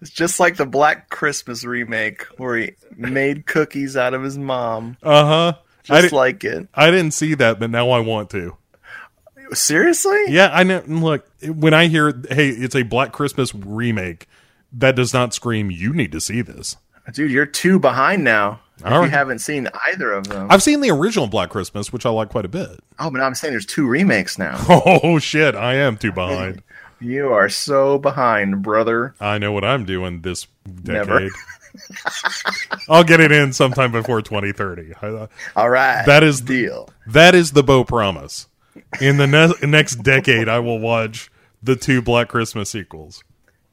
It's just like the Black Christmas remake where he made cookies out of his mom. Uh huh. I, Just di- like it. I didn't see that, but now I want to. Seriously? Yeah, I know. Look, when I hear, hey, it's a Black Christmas remake, that does not scream, you need to see this. Dude, you're two behind now. If right. you haven't seen either of them. I've seen the original Black Christmas, which I like quite a bit. oh, but I'm saying there's two remakes now. Oh, shit. I am too behind. You are so behind, brother. I know what I'm doing this decade. I'll get it in sometime before 2030. Uh, All right. That is- deal. That is the Bow promise. In the ne- next decade, I will watch the two Black Christmas sequels.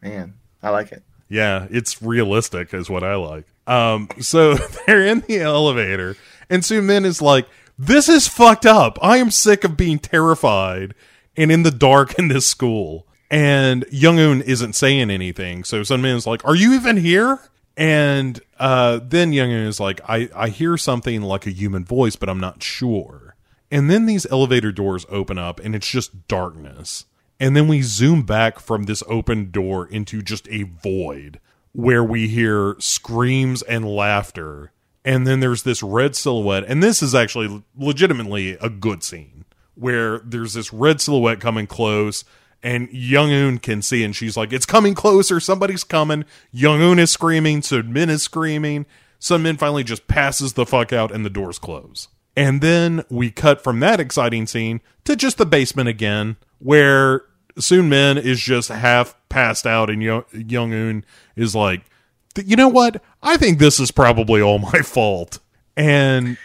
Man, I like it. Yeah, it's realistic, is what I like. Um, so they're in the elevator, and Sue Min is like, "This is fucked up. I am sick of being terrified and in the dark in this school." And Young Un isn't saying anything, so Sun Min is like, "Are you even here?" And uh, then Young Un is like, "I I hear something like a human voice, but I'm not sure." And then these elevator doors open up, and it's just darkness. And then we zoom back from this open door into just a void where we hear screams and laughter. And then there's this red silhouette. And this is actually legitimately a good scene where there's this red silhouette coming close. And Young Un can see, and she's like, It's coming closer. Somebody's coming. Young Un is screaming. Sun Min is screaming. Sun Min finally just passes the fuck out, and the doors close. And then we cut from that exciting scene to just the basement again, where Soon Min is just half passed out, and Young Un is like, you know what? I think this is probably all my fault. And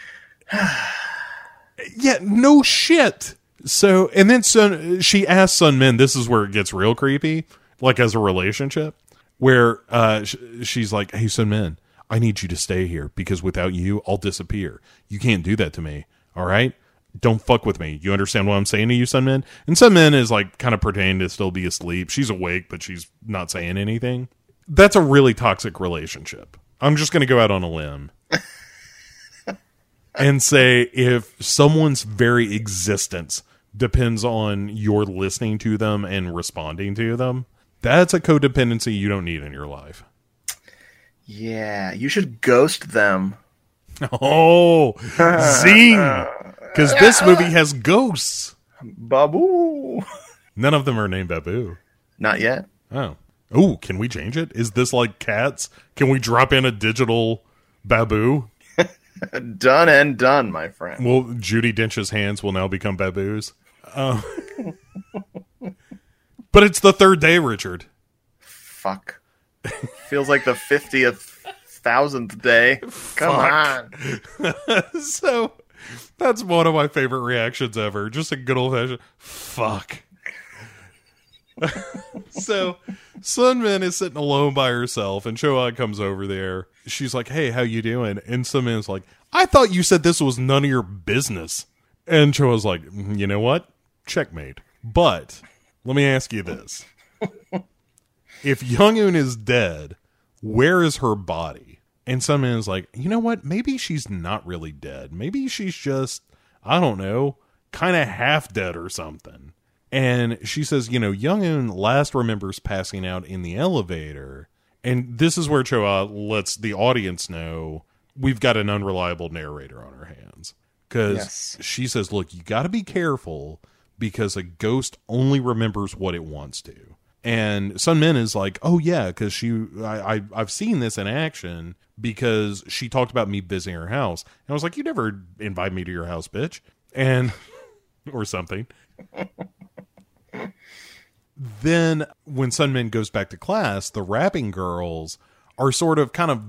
yeah, no shit. So, and then Sun, she asks Sun Min, this is where it gets real creepy, like as a relationship, where uh, sh- she's like, hey, Sun Min, I need you to stay here because without you, I'll disappear. You can't do that to me. All right? Don't fuck with me. You understand what I'm saying to you, Sun Min? And Sun Min is like kind of pretending to still be asleep. She's awake, but she's not saying anything. That's a really toxic relationship. I'm just going to go out on a limb and say if someone's very existence depends on your listening to them and responding to them, that's a codependency you don't need in your life. Yeah, you should ghost them. Oh, zing! Because this movie has ghosts. Babu. None of them are named Babu. Not yet. Oh. Oh, can we change it? Is this like cats? Can we drop in a digital Babu? Done and done, my friend. Well, Judi Dench's hands will now become Babu's. Uh, but it's the third day, Richard. Fuck. Feels like the 50th thousandth day. Come Fuck. on. so that's one of my favorite reactions ever. Just a good old fashioned fuck. so Sunmin is sitting alone by herself, and Choa comes over there. She's like, "Hey, how you doing?" And Sunmin's like, "I thought you said this was none of your business." And Choa's like, "Mm, "You know what? Checkmate." But let me ask you this: If Young-un is dead, where is her body? And Sunmin is like, "You know what? Maybe she's not really dead. Maybe she's just, I don't know, kind of half dead or something." And she says, you know, Young-un last remembers passing out in the elevator. And this is where Choa lets the audience know we've got an unreliable narrator on our hands. Because Yes. she says, look, you got to be careful because a ghost only remembers what it wants to. And Sun Min is like, oh yeah, because she, I, I, I've seen this in action because she talked about me visiting her house, and I was like, you never invite me to your house, bitch, and or something. then when Sunmin goes back to class, the rapping girls are sort of kind of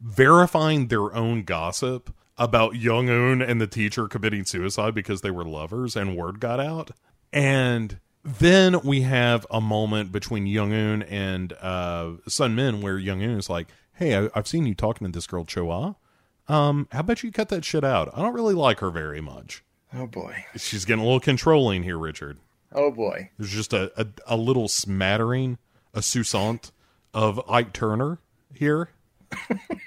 verifying their own gossip about Young Un and the teacher committing suicide because they were lovers and word got out. And then we have a moment between Young Un and uh, Sun Min where Young Un is like, "Hey, I, I've seen you talking to this girl Choa. Um, how about you cut that shit out? I don't really like her very much. Oh boy. She's getting a little controlling here, Richard. Oh boy. There's just a, a, a little smattering, a sousant of Ike Turner here.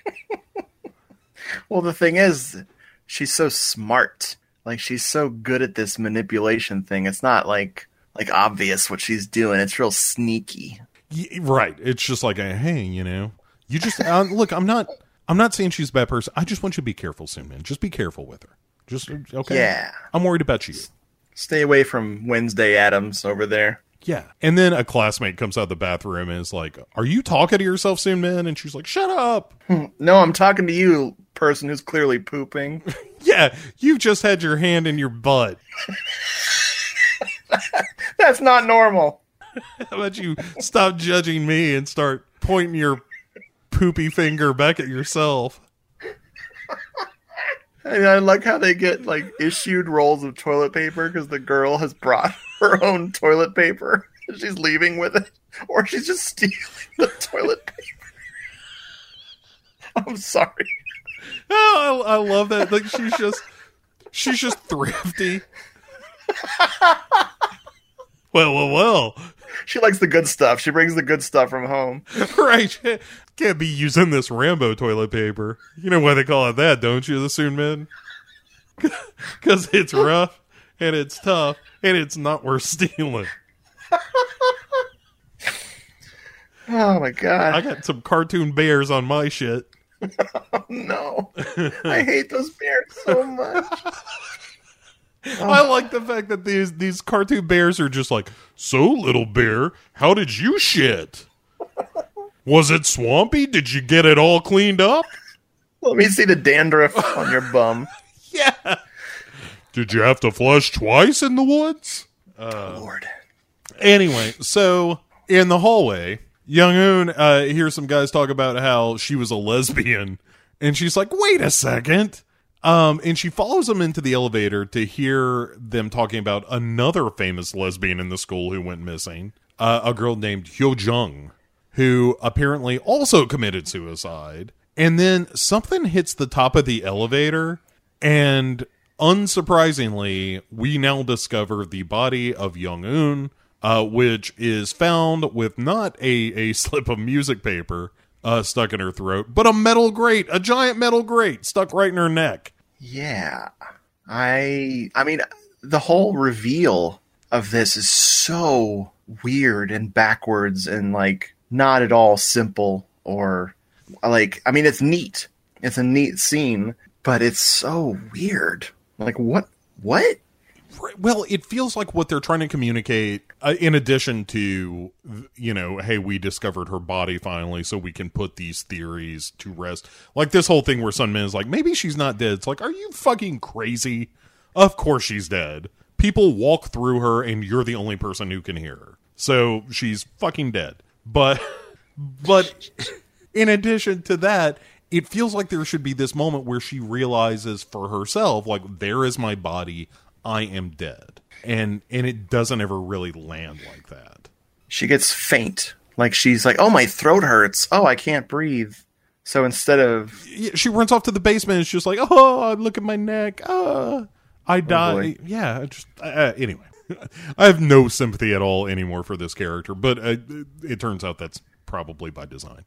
Well, the thing is, she's so smart. Like she's so good at this manipulation thing. It's not like like obvious what she's doing. It's real sneaky. Y- right. It's just like, a, hey, you know, you just uh, look. I'm not. I'm not saying she's a bad person. I just want you to be careful Soon Min. Just be careful with her. Just okay. Yeah. I'm worried about you. Stay away from Wednesday Addams over there. Yeah. And then a classmate comes out of the bathroom and is like, "Are you talking to yourself Soon Min?" And she's like, "Shut up." No, I'm talking to you, person who's clearly pooping. yeah, you've just had your hand in your butt. That's not normal. How about you stop judging me and start pointing your poopy finger back at yourself? And I like how they get like issued rolls of toilet paper because the girl has brought her own toilet paper. She's leaving with it, or she's just stealing the toilet paper. I'm sorry. Oh, I, I love that. Like she's just she's just thrifty. well, well, well. She likes the good stuff. She brings the good stuff from home. Right. Can't be using this Rambo toilet paper. You know why they call it that, don't you, the Soon Men? Because it's rough and it's tough and it's not worth stealing. Oh my god. I got some cartoon bears on my shit. Oh, no. I hate those bears so much. I like the fact that these these cartoon bears are just like, so little bear, how did you shit? Was it swampy? Did you get it all cleaned up? Let me see the dandruff on your bum. Yeah. Did you have to flush twice in the woods? Lord. Anyway, so in the hallway, Young Un uh, hears some guys talk about how she was a lesbian, and she's like, "Wait a second. Um, and she follows them into the elevator to hear them talking about another famous lesbian in the school who went missing, uh, a girl named Hyo Jung, who apparently also committed suicide. And then something hits the top of the elevator, and unsurprisingly, we now discover the body of Young Un, uh, which is found with not a, a slip of music paper uh, stuck in her throat, but a metal grate, a giant metal grate stuck right in her neck. Yeah. I I mean the whole reveal of this is so weird and backwards and like not at all simple or like I mean it's neat. It's a neat scene, but it's so weird. Like what what? Well, it feels like what they're trying to communicate, uh, in addition to, you know, hey, we discovered her body finally, so we can put these theories to rest. Like this whole thing where Sunmin is like, maybe she's not dead. It's like, are you fucking crazy? Of course she's dead. People walk through her, and you're the only person who can hear her. So she's fucking dead. But, but in addition to that, it feels like there should be this moment where she realizes for herself, like, there is my body, I am dead. And and it doesn't ever really land like that. She gets faint. Like she's like, "Oh, my throat hurts. Oh, I can't breathe." So instead of She runs off to the basement. It's just like, oh, look at my neck. Ah, I die. boy. yeah, just uh, anyway. I have no sympathy at all anymore for this character, but uh, it turns out that's probably by design.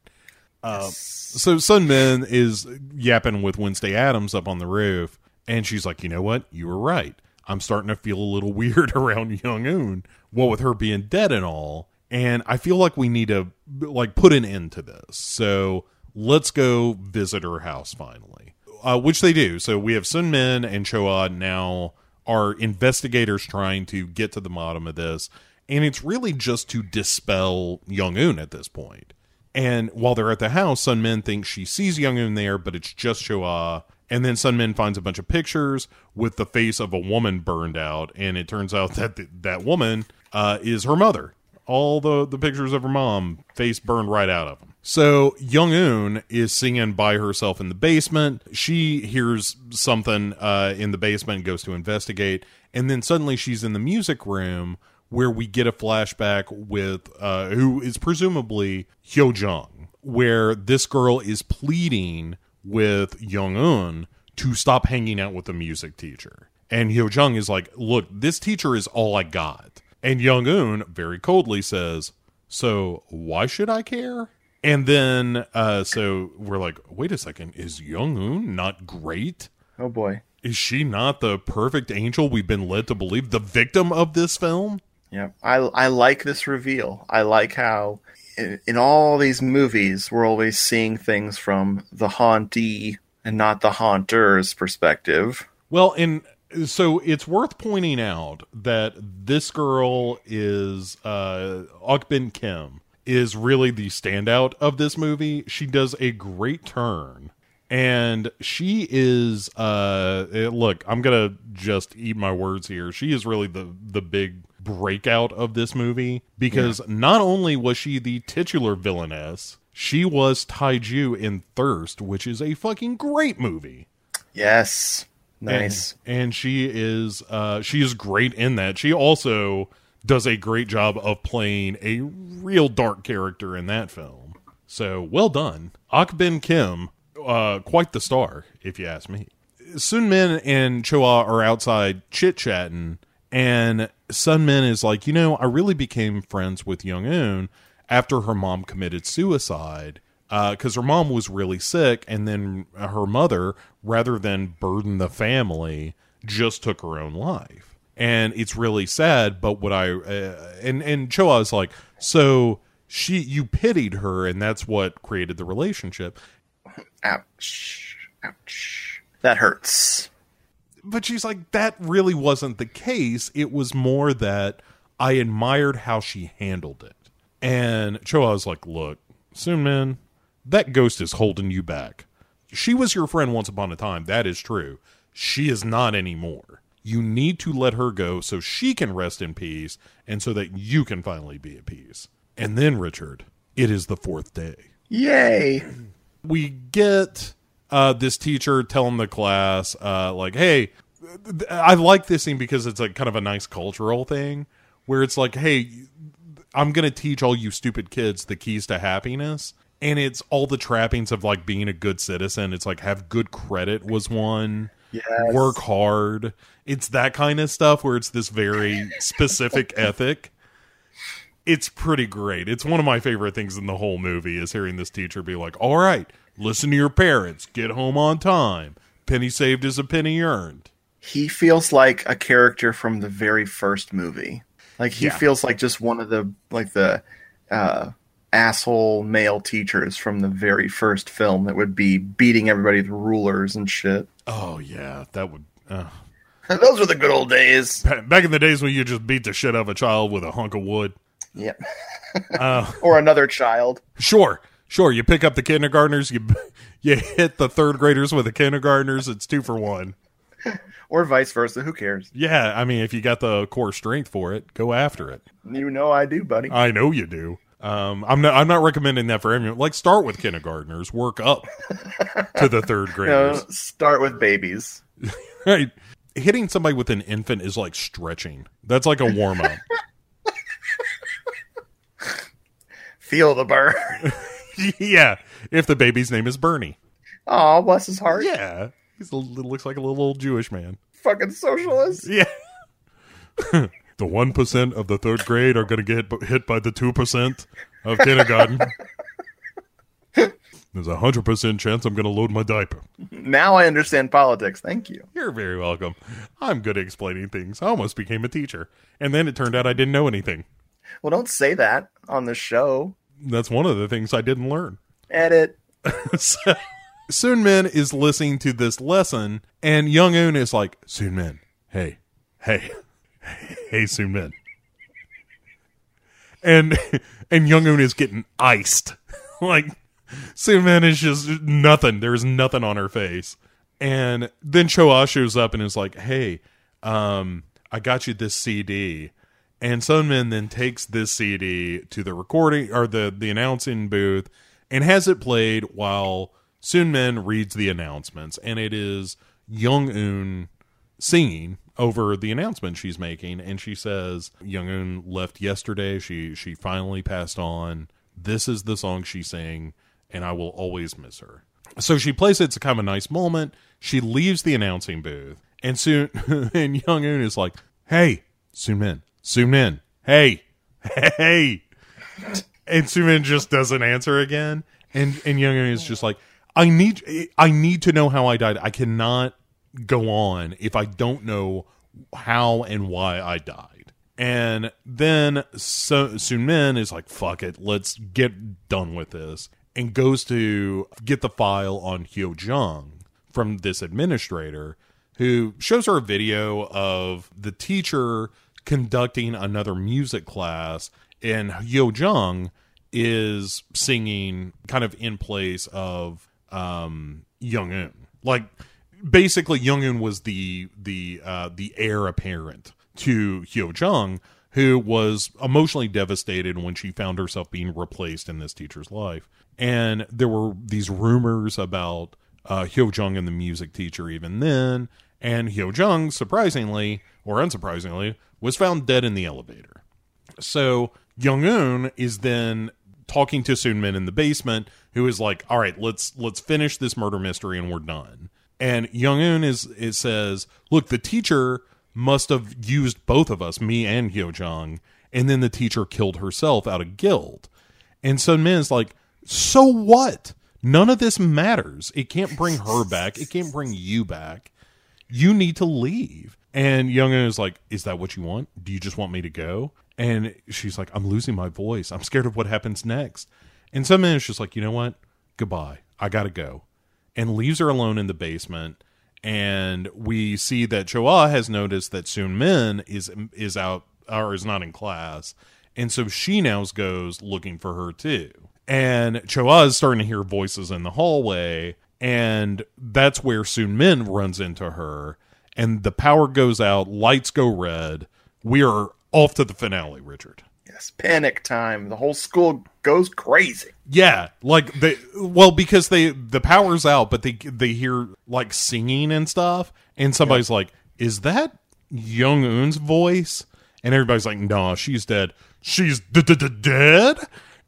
Uh, so Sun Min is yapping with Wednesday Addams up on the roof, and she's like, "You know what? You were right. I'm starting to feel a little weird around Young Un. What with her being dead and all, and I feel like we need to like put an end to this. So let's go visit her house finally, uh, which they do. So we have Sun Min and Choa now are investigators trying to get to the bottom of this, and it's really just to dispel Young Un at this point. And while they're at the house, Sun Min thinks she sees Young Un there, but it's just Choa. And then Sun Min finds a bunch of pictures with the face of a woman burned out, and it turns out that th- that woman uh, is her mother. All the the pictures of her mom, face burned right out of them. So Young Un is singing by herself in the basement. She hears something uh, in the basement, goes to investigate, and then suddenly she's in the music room where we get a flashback with uh, who is presumably Hyo Jung, where this girl is pleading with Young Un to stop hanging out with the music teacher. And Hyo Jung is like, Look, this teacher is all I got. And Young Un very coldly says, So why should I care? And then, uh, so we're like, Wait a second, is Young Un not great? oh boy, Is she not the perfect angel we've been led to believe, the victim of this film? yeah. I I like this reveal. I like how in, in all these movies we're always seeing things from the hauntee and not the haunter's perspective. Well, and so it's worth pointing out that this girl is uh Ok-bin Kim is really the standout of this movie. She does a great turn. And she is uh eh, look, I'm going to just eat my words here. She is really the the big breakout of this movie because not only was she the titular villainess, she was Taiju in Thirst, which is a fucking great movie. Yes, nice. And, and she is uh she is great in that. She also does a great job of playing a real dark character in that film. So well done. Ok-bin Kim, uh quite the star, if you ask me. Sun Min and Choa are outside chit chatting, and Sunmin is like, you know, I really became friends with Young Un after her mom committed suicide because her mom was really sick, and then her mother, rather than burden the family, just took her own life. And it's really sad. But what I uh, and and Choa is like, so she you pitied her, and that's what created the relationship. Ouch. Ouch. That hurts. But she's like that really wasn't the case. It was more that i admired how she handled it. And choa was like look Sunmin, that ghost is holding you back. She was your friend once upon a time. That is true. She is not anymore. You need to let her go so she can rest in peace and so that you can finally be at peace. And then richard it is the fourth day. Yay. we get uh, this teacher telling the class, uh, like, hey, th- I like this scene because it's like kind of a nice cultural thing where it's like, hey, I'm going to teach all you stupid kids the keys to happiness. And it's all the trappings of like being a good citizen. It's like have good credit was one, Yes. work hard. It's that kind of stuff where it's this very specific ethic. It's pretty great. It's one of my favorite things in the whole movie is hearing this teacher be like, "All right, listen to your parents. Get home on time. Penny saved is a penny earned." He feels like a character from the very first movie. Like he Yeah. feels like just one of the like the uh asshole male teachers from the very first film that would be beating everybody with rulers and shit. Oh yeah, that would. Uh. Those were the good old days. Back in the days when you just beat the shit out of a child with a hunk of wood. Yep. Uh, or another child. sure, sure. You pick up the kindergartners. You you hit the third graders with the kindergartners. It's two for one. Or vice versa. Who cares? Yeah, I mean, if you got the core strength for it, go after it. You know I do, buddy. I know you do. Um, I'm not. I'm not recommending that for anyone. Like, start with kindergartners, work up to the third graders. know, start with babies. Right? Hitting somebody with an infant is like stretching. That's like a warm up. Feel the burn. yeah, if the baby's name is Bernie. Oh, bless his heart. Yeah, he looks like a little old Jewish man. Fucking socialist. Yeah. the one percent of the third grade are going to get hit by the two percent of kindergarten. There's a hundred percent chance I'm going to load my diaper. Now I understand politics. Thank you. You're very welcome. I'm good at explaining things. I almost became a teacher, and then it turned out I didn't know anything. Well, don't say that on the show. That's one of the things I didn't learn. Edit. so, Soon Min is listening to this lesson, and Young Un is like, Soon Min, hey, hey, hey, Soon Min. And and Young Un is getting iced. like Soon Min is just nothing. There's nothing on her face. And then Choa shows up and is like, Hey, um, I got you this CD. And Sun Min then takes this CD to the recording or the, the announcing booth and has it played while Sun Min reads the announcements. And it is Young Un singing over the announcement she's making. And she says, Young Un left yesterday. She she finally passed on. This is the song she sang, and I will always miss her. So she plays it. It's kind of a nice moment. She leaves the announcing booth, and soon and Young Un is like, "Hey, Soon Min, Soon Min, hey, hey," and Soon Min just doesn't answer again. And and Young Un is just like, "I need, I need to know how I died. I cannot go on if I don't know how and why I died." And then so, Soon Min is like, "Fuck it, let's get done with this," and goes to get the file on Hyo Jung from this administrator, who shows her a video of the teacher conducting another music class, and Hyo Jung is singing kind of in place of um, Young Un, like basically Young Un was the the uh, the heir apparent to Hyo Jung, who was emotionally devastated when she found herself being replaced in this teacher's life. And there were these rumors about uh, Hyo Jung and the music teacher even then. And Hyo Jung, surprisingly or unsurprisingly, was found dead in the elevator. So Young Un is then talking to Soon Min in the basement, who is like, "All right, let's let's finish this murder mystery and we're done." And Young Un is it says, "Look, the teacher must have used both of us, me and Hyo Jung, and then the teacher killed herself out of guilt." And Sun Min is like, "So what? None of this matters. It can't bring her back. It can't bring you back. You need to leave." And Young Un is like, "Is that what you want? Do you just want me to go?" And she's like, I'm losing my voice. I'm scared of what happens next. And Min is just like, you know what? Goodbye. I gotta go. And leaves her alone in the basement. And we see that Choa has noticed that Soon Min is is out or is not in class. And so she now goes looking for her too. And Choa is starting to hear voices in the hallway. And that's where Soon Min runs into her. And the power goes out, lights go red. We are off to the finale, Richard. Yes, panic time. The whole school goes crazy. Yeah, like they well because they the power's out, but they they hear like singing and stuff, and somebody's like, "Is that Young Un's voice?" And everybody's like, "No, she's dead. She's dead."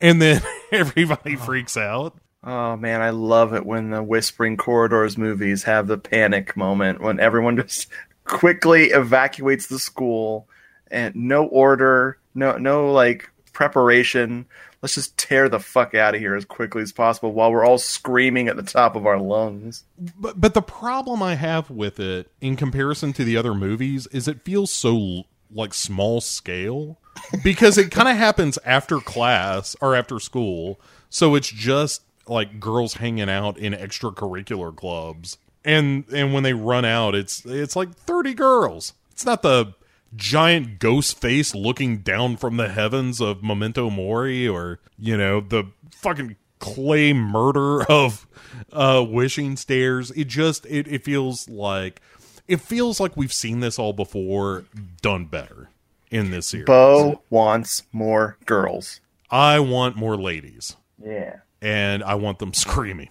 And then everybody freaks out. Oh man, I love it when the Whispering Corridors movies have the panic moment when everyone just quickly evacuates the school and no order, no no like preparation. Let's just tear the fuck out of here as quickly as possible while we're all screaming at the top of our lungs. But but the problem I have with it in comparison to the other movies is it feels so like small scale because it kind of happens after class or after school. So it's just like girls hanging out in extracurricular clubs. And and when they run out it's it's like 30 girls. It's not the giant ghost face looking down from the heavens of Memento Mori or, you know, the fucking clay murder of uh wishing stairs. It just it, it feels like it feels like we've seen this all before done better in this series. Bo wants more girls. I want more ladies, Yeah. And I want them screaming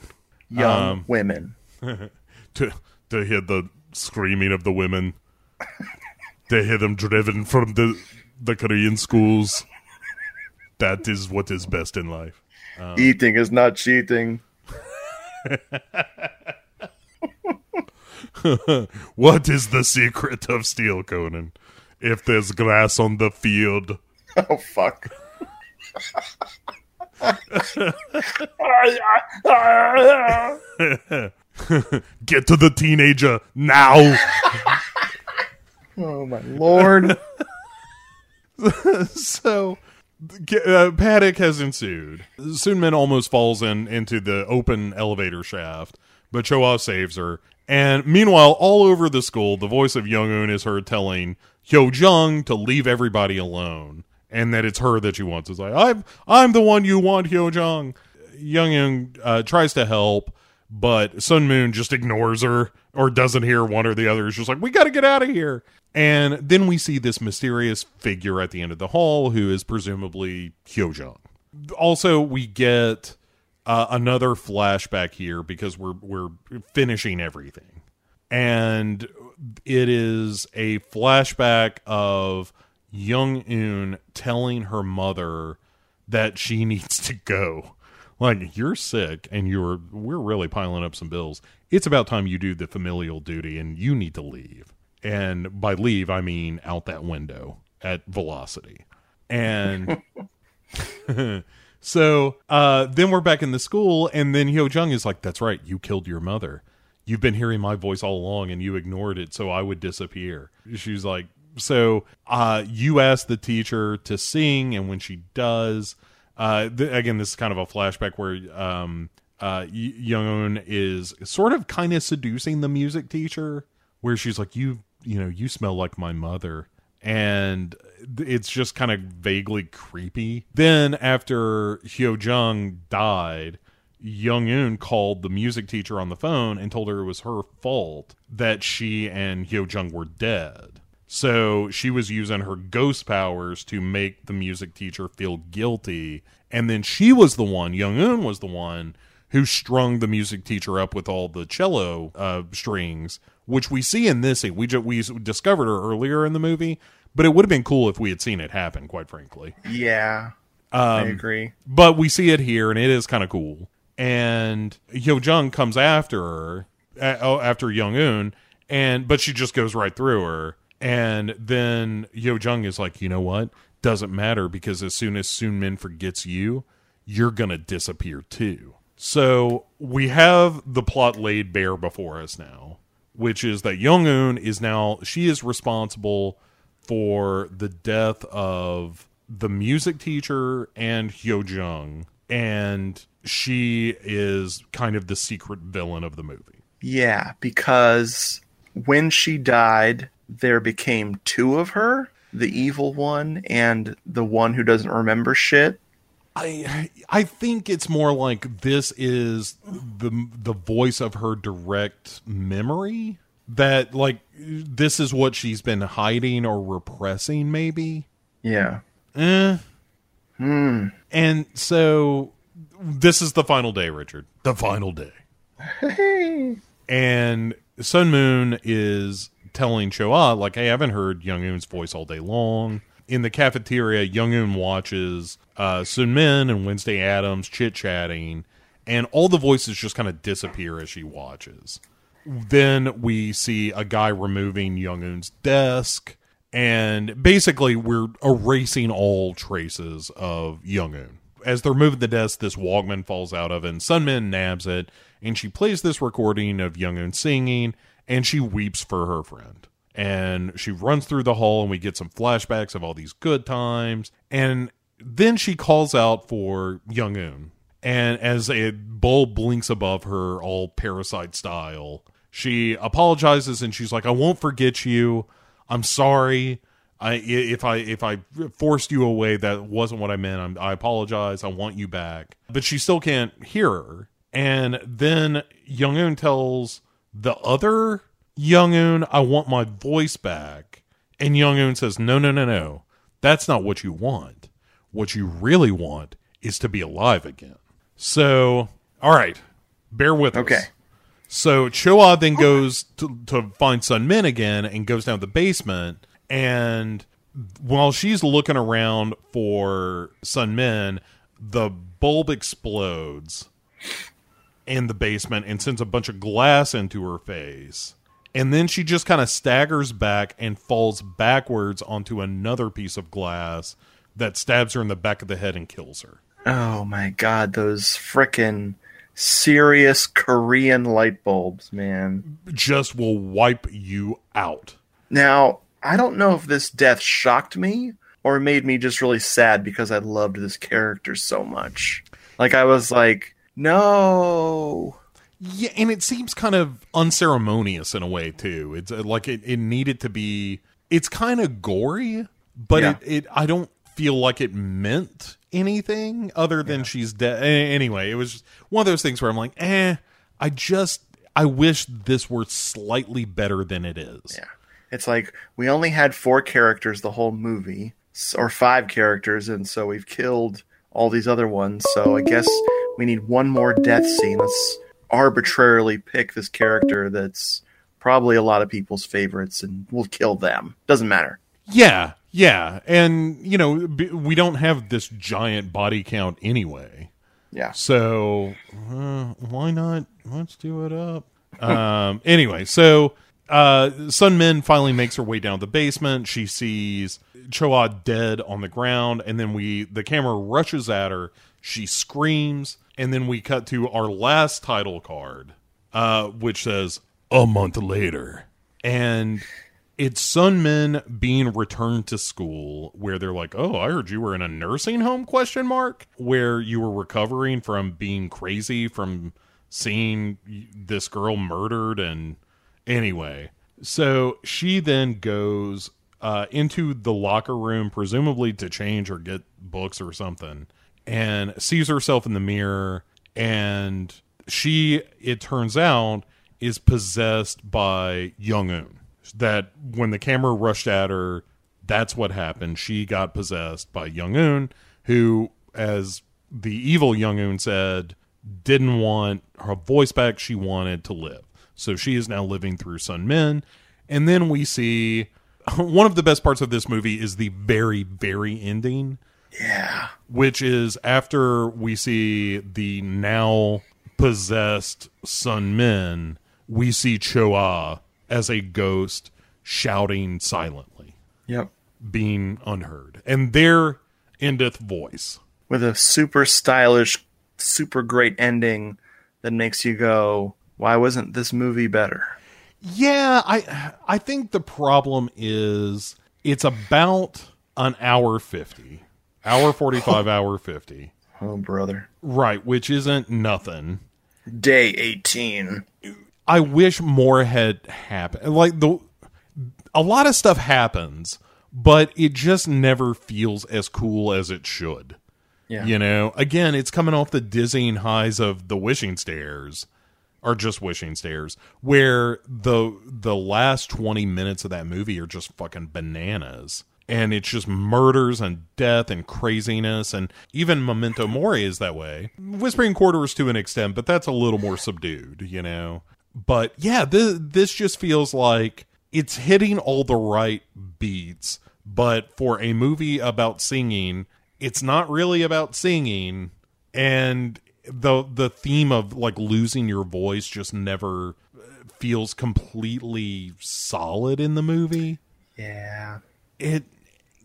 Young Um, women. to to hear the screaming of the women. to hear them driven from the the Korean schools. That is what is best in life. Eating is not cheating. What is the secret of steel, Conan? If there's grass on the field, Oh fuck. get to the teenager now. oh my lord. so uh, panic has ensued. Sunmin almost falls in into the open elevator shaft, but Choa saves her. And meanwhile, all over the school, the voice of Young Un is heard telling Hyo Jung to leave everybody alone, and that it's her that she wants. It's like I'm I'm the one you want, Hyo Jung. Young Un uh, tries to help, but Sun Min just ignores her or doesn't hear one or the other. It's just like we got to get out of here. And then we see this mysterious figure at the end of the hall who is presumably Hyo Jung. Also, we get uh, another flashback here because we're we're finishing everything, and it is a flashback of Young Un telling her mother that she needs to go. Like you're sick and you're we're really piling up some bills. It's about time you do the familial duty and you need to leave. And by leave I mean out that window at velocity. And so uh, then we're back in the school, and then Hyo Jung is like, "That's right, you killed your mother. You've been hearing my voice all along, and you ignored it, so I would disappear." She's like, "So uh, you ask the teacher to sing, and when she does, uh, th- again, this is kind of a flashback where um, uh, is sort of kind of seducing the music teacher, where she's like, "You, you know, you smell like my mother." and it's just kind of vaguely creepy. Then after Hyo Jung died, Young Un called the music teacher on the phone and told her it was her fault that she and Hyo Jung were dead. So she was using her ghost powers to make the music teacher feel guilty. And then she was the one, Young Un was the one, who strung the music teacher up with all the cello uh, strings, which we see in this. We ju- we discovered her earlier in the movie, but it would have been cool if we had seen it happen. Quite frankly, Yeah. Um, I agree. but we see it here, and it is kind of cool. And Hyo Jung comes after her, uh, oh, after Young Un, and but she just goes right through her. And then Hyo Jung is like, you know what? Doesn't matter because as soon as Soon Min forgets you, you're gonna disappear too. So we have the plot laid bare before us now, which is that Young Un is now she is responsible for the death of the music teacher and Hyo Jung, and she is kind of the secret villain of the movie. Yeah, because when she died, there became two of her the evil one and the one who doesn't remember shit. I I think it's more like this is the the voice of her direct memory that like this is what she's been hiding or repressing maybe. Yeah. Eh. And so this is the final day, Richard. The final day. Hey. and Sun Min is telling Choa, like, hey, I haven't heard Young Eun's voice all day long. In the cafeteria, Young Eun watches uh, Sun Min and Wednesday Addams chit chatting, and all the voices just kind of disappear as she watches. Then we see a guy removing Young Eun's desk, and basically we're erasing all traces of Young Eun. As they're moving the desk, this Walkman falls out of it, and Sunmin nabs it, and she plays this recording of Young Eun singing, and she weeps for her friend. And she runs through the hall, and we get some flashbacks of all these good times. And then she calls out for Young Eun. And as a bulb blinks above her, all parasite style, she apologizes and she's like, I won't forget you. I'm sorry. I if I if I forced you away, that wasn't what I meant. I'm, I apologize. I want you back. But she still can't hear her. And then Young Un tells the other Young Un, I want my voice back. And Young Un says, No, no, no, no. That's not what you want. What you really want is to be alive again. So, all right, bear with us. Okay. So Choa then goes to, to find Sun Min again and goes down to the basement. And while she's looking around for Sun Min, the bulb explodes in the basement and sends a bunch of glass into her face. And then she just kind of staggers back and falls backwards onto another piece of glass that stabs her in the back of the head and kills her. Oh my god, those frickin' serious Korean light bulbs, man. Just will wipe you out. Now, I don't know if this death shocked me or made me just really sad because I loved this character so much. Like I was like, no. Yeah, and it seems kind of unceremonious in a way too. It's uh, like it, it needed to be. It's kind of gory, but Yeah. it, it I don't feel like it meant anything other than she's dead. Anyway, it was just one of those things where I'm like, eh. I just I wish this were slightly better than it is. Yeah. It's like we only had four characters the whole movie, or five characters, and so we've killed all these other ones. So I guess we need one more death scene. Let's arbitrarily pick this character that's probably a lot of people's favorites, and we'll kill them. Doesn't matter. Yeah, yeah, and you know b- we don't have this giant body count anyway. Yeah. So uh, why not? Let's do it up. um. Anyway, so uh, Sun Min finally makes her way down the basement. She sees Choa dead on the ground, and then we the camera rushes at her. She screams, and then we cut to our last title card, uh, which says a month later, and it's Sun Min being returned to school where they're like, "Oh, I heard you were in a nursing home?" question mark where you were recovering from being crazy from seeing this girl murdered and anyway. So she then goes uh, into the locker room presumably to change or get books or something and sees herself in the mirror and she it turns out is possessed by Young Un that when the camera rushed at her, that's what happened. She got possessed by Young Un, who, as the evil Young Un said, didn't want her voice back. She wanted to live. So she is now living through Sun Min. And then we see one of the best parts of this movie is the very, very ending Yeah. which is after we see the now possessed Sun Min, we see Choa as a ghost shouting silently, Yep. being unheard. And there endeth voice. With a super stylish, super great ending that makes you go, why wasn't this movie better? Yeah, I I think the problem is it's about an hour 50. Hour 45, hour 50. Oh, brother. Right, which isn't nothing. Day 18. I wish more had happened. Like the a lot of stuff happens, but it just never feels as cool as it should. Yeah. You know, again, it's coming off the dizzying highs of the wishing stairs or just wishing stairs where the the last 20 minutes of that movie are just fucking bananas. And it's just murders and death and craziness and even Memento Mori is that way. Whispering Corridors to an extent, but that's a little more subdued, you know. But yeah, this this just feels like it's hitting all the right beats, but for a movie about singing, it's not really about singing and the the theme of like losing your voice just never uh, feels completely solid in the movie. Yeah. It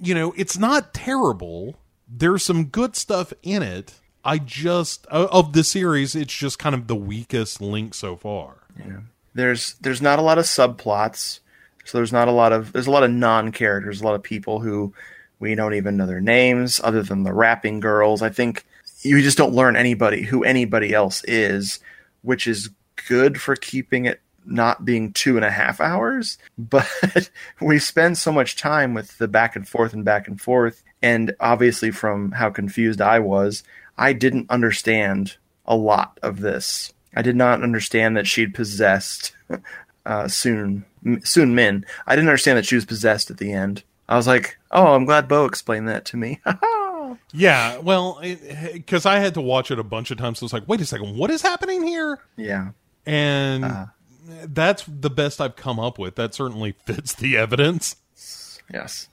you know, it's not terrible. There's some good stuff in it. I just of the series, it's just kind of the weakest link so far. Yeah. There's there's not a lot of subplots. So there's not a lot of there's a lot of non-characters, a lot of people who we don't even know their names other than the rapping girls. I think you just don't learn anybody who anybody else is, which is good for keeping it not being two and a half hours. But we spend so much time with the back and forth and back and forth. And obviously, from how confused I was, I didn't understand a lot of this. I did not understand that she'd possessed uh, Soon Soon Min. I didn't understand that she was possessed at the end. I was like, "Oh, I'm glad Bo explained that to me." Yeah, well, because I had to watch it a bunch of times, so I was like, wait a second, what is happening here? Yeah. And Uh. That's the best I've come up with. That certainly fits the evidence. Yes.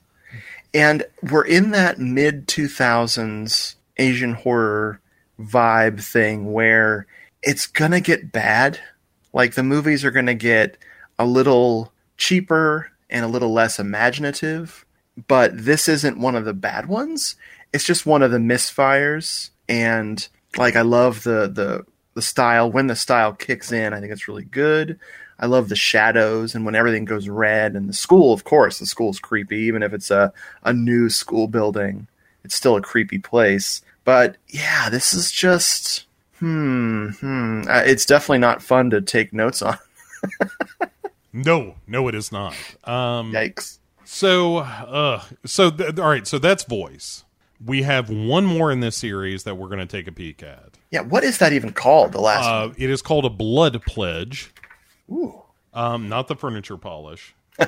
And we're in that mid 2000s Asian horror vibe thing where it's going to get bad. Like the movies are going to get a little cheaper and a little less imaginative, but this isn't one of the bad ones. It's just one of the misfires and like I love the the the style when the style kicks in, I think it's really good. I love the shadows and when everything goes red and the school, of course, the school's creepy, even if it's a, a new school building. It's still a creepy place. But yeah, this is just hmm, hmm. Uh, it's definitely not fun to take notes on. No, no, it is not. Um, Yikes. So, uh, so th- all right, so that's voice. We have one more in this series that we're going to take a peek at. Yeah, what is that even called? The last Uh, it is called a blood pledge. Ooh. Um, not the furniture polish.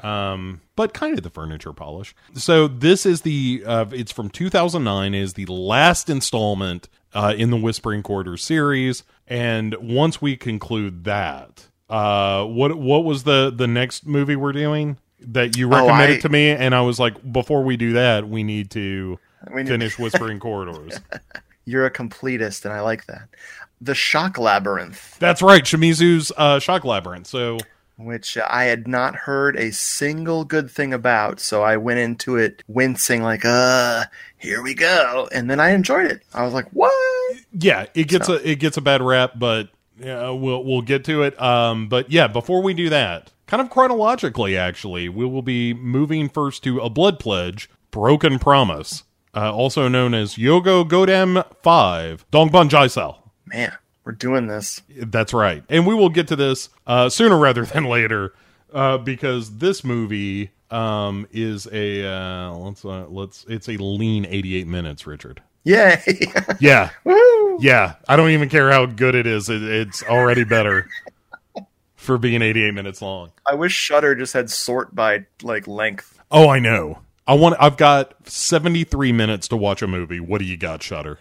um, but kind of the furniture polish. So this is the uh, it's from 2009 is the last installment uh, in the Whispering Corridors series, and once we conclude that, uh, what what was the the next movie we're doing that you recommended I- to me? And I was like, before we do that, we need to We need- finish Whispering Corridors. You're a completist, and I like that. The Shock Labyrinth, That's right, Shimizu's uh, Shock Labyrinth. So which I had not heard a single good thing about, so I went into it wincing, like, uh, here we go. And then I enjoyed it. I was like, what? yeah, it gets a it gets a bad rap, but yeah, we'll we'll get to it. Um, but yeah, before we do that, kind of chronologically, actually, we will be moving first to a blood pledge, broken promise, uh, also known as Yogo Godam Five Dongban Jaisal. Man, we're doing this. That's right, and we will get to this uh, sooner rather than later, uh, because this movie um, is a uh, let's uh, let's it's a lean eighty eight minutes, Richard. Yay! Yeah, Woo! yeah, I don't even care how good it is. It, it's already better for being 88 minutes long. I wish Shudder just had sort by like length. Oh, I know. I want. I've got 73 minutes to watch a movie. What do you got, Shudder?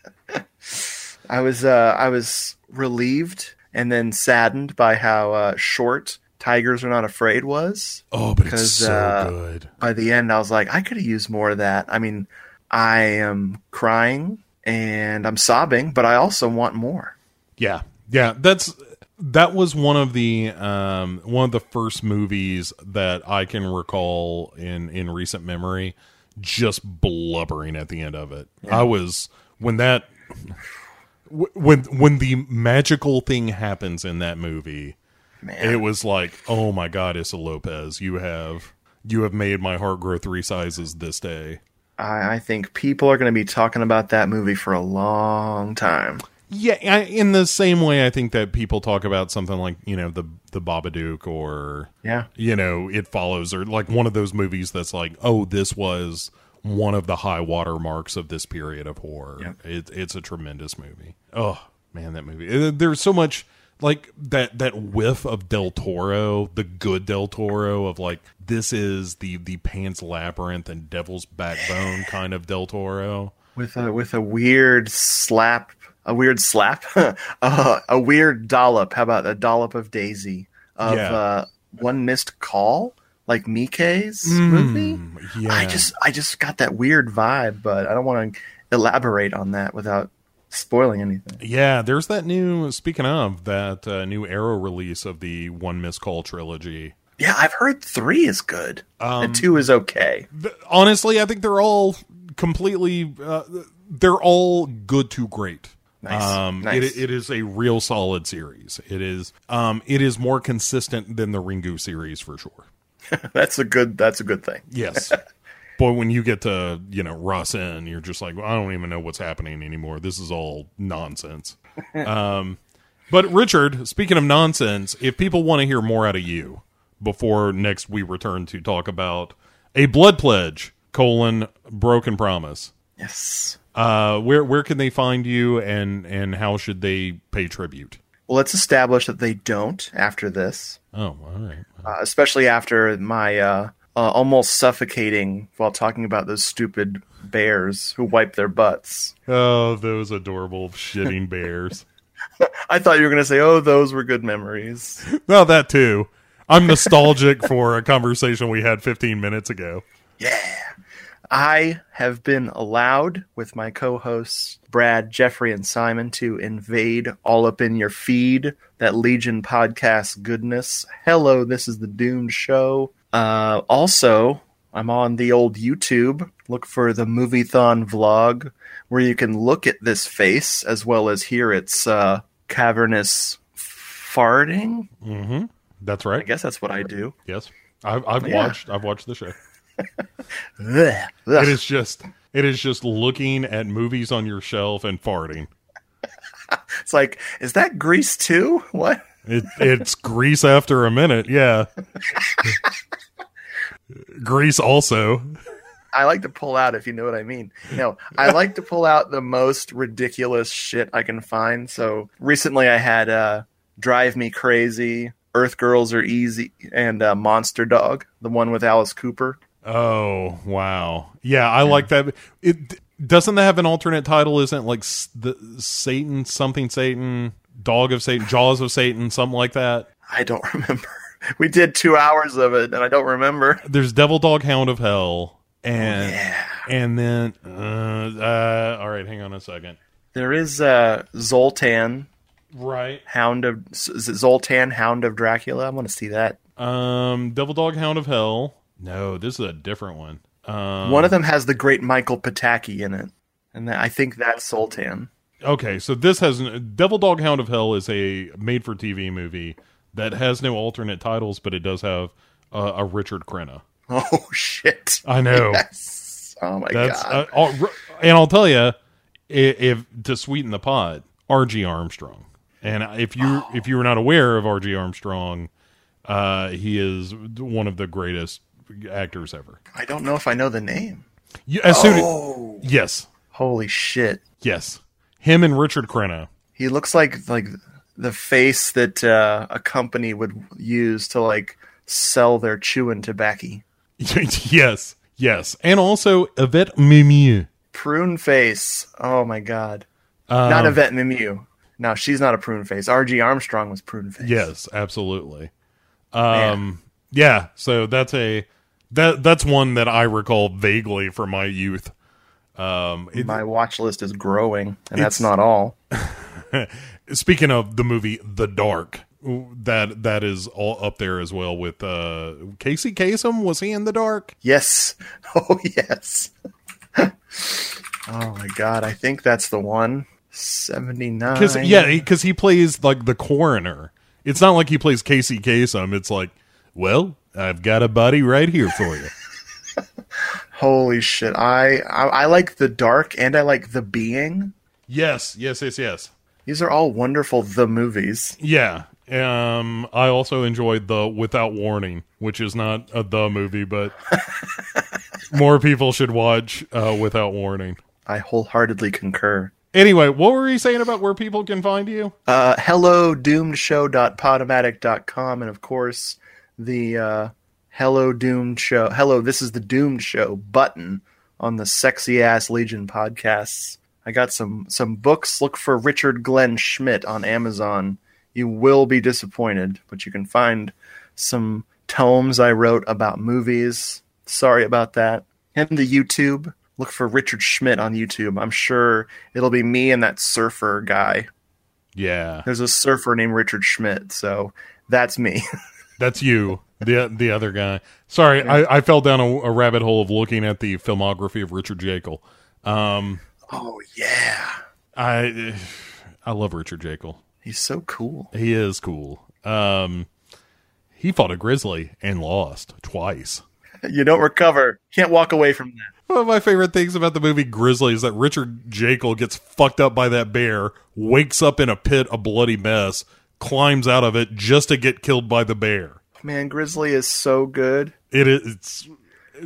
I was uh, I was relieved and then saddened by how uh, short Tigers Are Not Afraid was. Oh, but it's Because, so uh, good. By the end, I was like, I could have used more of that. I mean, I am crying and I'm sobbing, but I also want more. Yeah, yeah. That's that was one of the um one of the first movies that I can recall in in recent memory. Just blubbering at the end of it. I was when that when when the magical thing happens in that movie. Man, It was like, oh my God, Issa Lopez, you have you have made my heart grow three sizes this day. I, I think people are going to be talking about that movie for a long time. Yeah, I, in the same way, I think that people talk about something like you know the the Babadook or Yeah. you know It Follows or like one of those movies that's like, oh, this was one of the high water marks of this period of horror. Yep. It, it's a tremendous movie. Oh man, that movie. Uh, There's so much like that that whiff of Del Toro, the good Del Toro of like this is the the Pan's Labyrinth and Devil's Backbone kind of Del Toro. with a with a weird slap, a weird slap, uh, a weird dollop. How about a dollop of Daisy of Yeah. uh, one missed call, like Miike's movie? Mm, yeah. I just I just got that weird vibe, but I don't want to elaborate on that without spoiling anything. Yeah, there's that new. Speaking of that uh, new Arrow release of the One Missed Call trilogy. Yeah, I've heard three is good, Um, and two is okay. Th- honestly, I think they're all completely. Uh, they're all good to great. Nice. Um, Nice. It, it is a real solid series. It is. Um, it is more consistent than the Ringu series for sure. that's a good. That's a good thing. Yes. Boy, when you get to you know Rasen, you're just like, well, I don't even know what's happening anymore. This is all nonsense. um, but Richard, speaking of nonsense, if people want to hear more out of you before next we return to talk about a blood pledge colon broken promise, Yes. Uh, where where can they find you and and how should they pay tribute? Well, let's establish that they don't after this. Oh, all right. uh, especially after my uh, uh, almost suffocating while talking about those stupid bears who wipe their butts. Oh, those adorable shitting bears. I thought you were going to say, "Oh, those were good memories." well, that too. I'm nostalgic for a conversation we had 15 minutes ago. Yeah. I have been allowed with my co hosts, Brad, Jeffrey, and Simon, to invade all up in your feed that Legion podcast goodness. Hello, this is the Doomed Show. Uh, also, I'm on the old YouTube. Look for the Moviethon vlog where you can look at this face as well as hear its uh, cavernous farting. Mm-hmm. That's right. I guess that's what I do. Yes, I've, I've Yeah. watched. I've watched the show. It is just. It is just looking at movies on your shelf and farting. It's like, is that Grease too? What? It, it's Grease after a minute. Yeah. Grease also. I like to pull out, if you know what I mean. No, I like to pull out the most ridiculous shit I can find. So recently I had uh, Drive Me Crazy, Earth Girls Are Easy, and uh, Monster Dog, the one with Alice Cooper. Oh wow. Yeah, I like that. It doesn't that have an alternate title? Isn't it like the Satan something Satan, Dog of Satan, Jaws of Satan, something like that? I don't remember. We did two hours of it, and I don't remember. There's Devil Dog Hound of Hell, and Yeah. and then uh, uh all right, hang on a second. There is uh, Zoltan, Right. Hound of Zoltan, Hound of Dracula. I want to see that. Um, Devil Dog Hound of Hell. No, this is a different one. Um, One of them has the great Michael Pataki in it, and I think that's Zoltan. Okay, so this has Devil Dog Hound of Hell is a made-for-TV movie that has no alternate titles, but it does have uh, a Richard Crenna. Oh shit! I know. Yes. Oh my That's god. uh, and I'll tell you, if, if to sweeten the pot, R.G. Armstrong. And if you Oh. if you were not aware of R.G. Armstrong, uh, he is one of the greatest actors ever. I don't know if I know the name. You, as soon Oh, yes, holy shit! yes, him and Richard Crenna. He looks like like the face that uh, a company would use to like sell their chewing tobacco. yes, yes, and also Yvette Mimieux. Prune face. Oh my god. Um, not Yvette Mimieux. No, she's not a prune face. R.G. Armstrong was prune face. Yes, absolutely. Um, yeah. So that's a that that's one that I recall vaguely from my youth. Um, it- My watch list is growing, and that's not all. speaking of the movie The Dark, that that is all up there as well with uh, Casey Kasem. Was he in The Dark? Yes. Oh yes. oh my god, I think that's the one. 79. Because yeah, because he plays like the coroner. It's not like he plays Casey Kasem. It's like, well, I've got a buddy right here for you. Holy shit. I, I I like The Dark and I like The Being. yes, yes, yes, yes. These are all wonderful the movies. Yeah. Um, I also enjoyed the Without Warning, which is not a the movie, but more people should watch uh, Without Warning. I wholeheartedly concur. Anyway, what were you saying about where people can find you? Uh, hello doomedshow.podomatic.com and of course the uh, hello doomed show hello this is the doomed show button on the sexy ass legion podcasts. I got some some books. Look for richard glenn schmidt on amazon. You will be disappointed but you can find some tomes i wrote about movies. Sorry about that. And the youtube. Look for richard schmidt on youtube. I'm sure it'll be me and that surfer guy. Yeah, there's a surfer named Richard Schmidt, so that's me. that's you, the the other guy. Sorry, I, I fell down a, a rabbit hole of looking at the filmography of Richard Jaeckel. Um, oh yeah, I I love Richard Jaeckel. he's so cool. He is cool. Um, he fought a grizzly and lost twice. You don't recover. Can't walk away from that. One of my favorite things about the movie Grizzly is that Richard Jaeckel gets fucked up by that bear, wakes up in a pit, a bloody mess, climbs out of it just to get killed by the bear. Man, Grizzly is so good. It is it's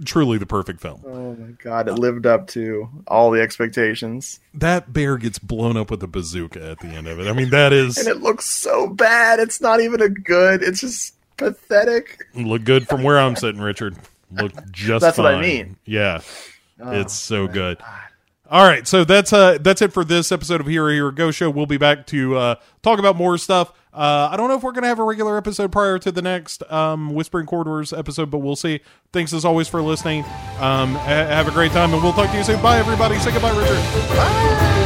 truly the perfect film. Oh my god, it lived up to all the expectations. That bear gets blown up with a bazooka at the end of it. I mean, that is And it looks so bad. It's not even a good. It's just pathetic. look good from where I'm sitting, Richard. look just That's what I mean. Yeah. Oh, it's so good. Ah. All right, so that's uh that's it for this episode of Hero Hero Ghost Show. We'll be back to uh talk about more stuff. Uh I don't know if we're gonna have a regular episode prior to the next um Whispering Corridors episode, but we'll see. Thanks as always for listening. Um ha- have a great time and we'll talk to you soon. Bye everybody. Say goodbye, Richard. Bye.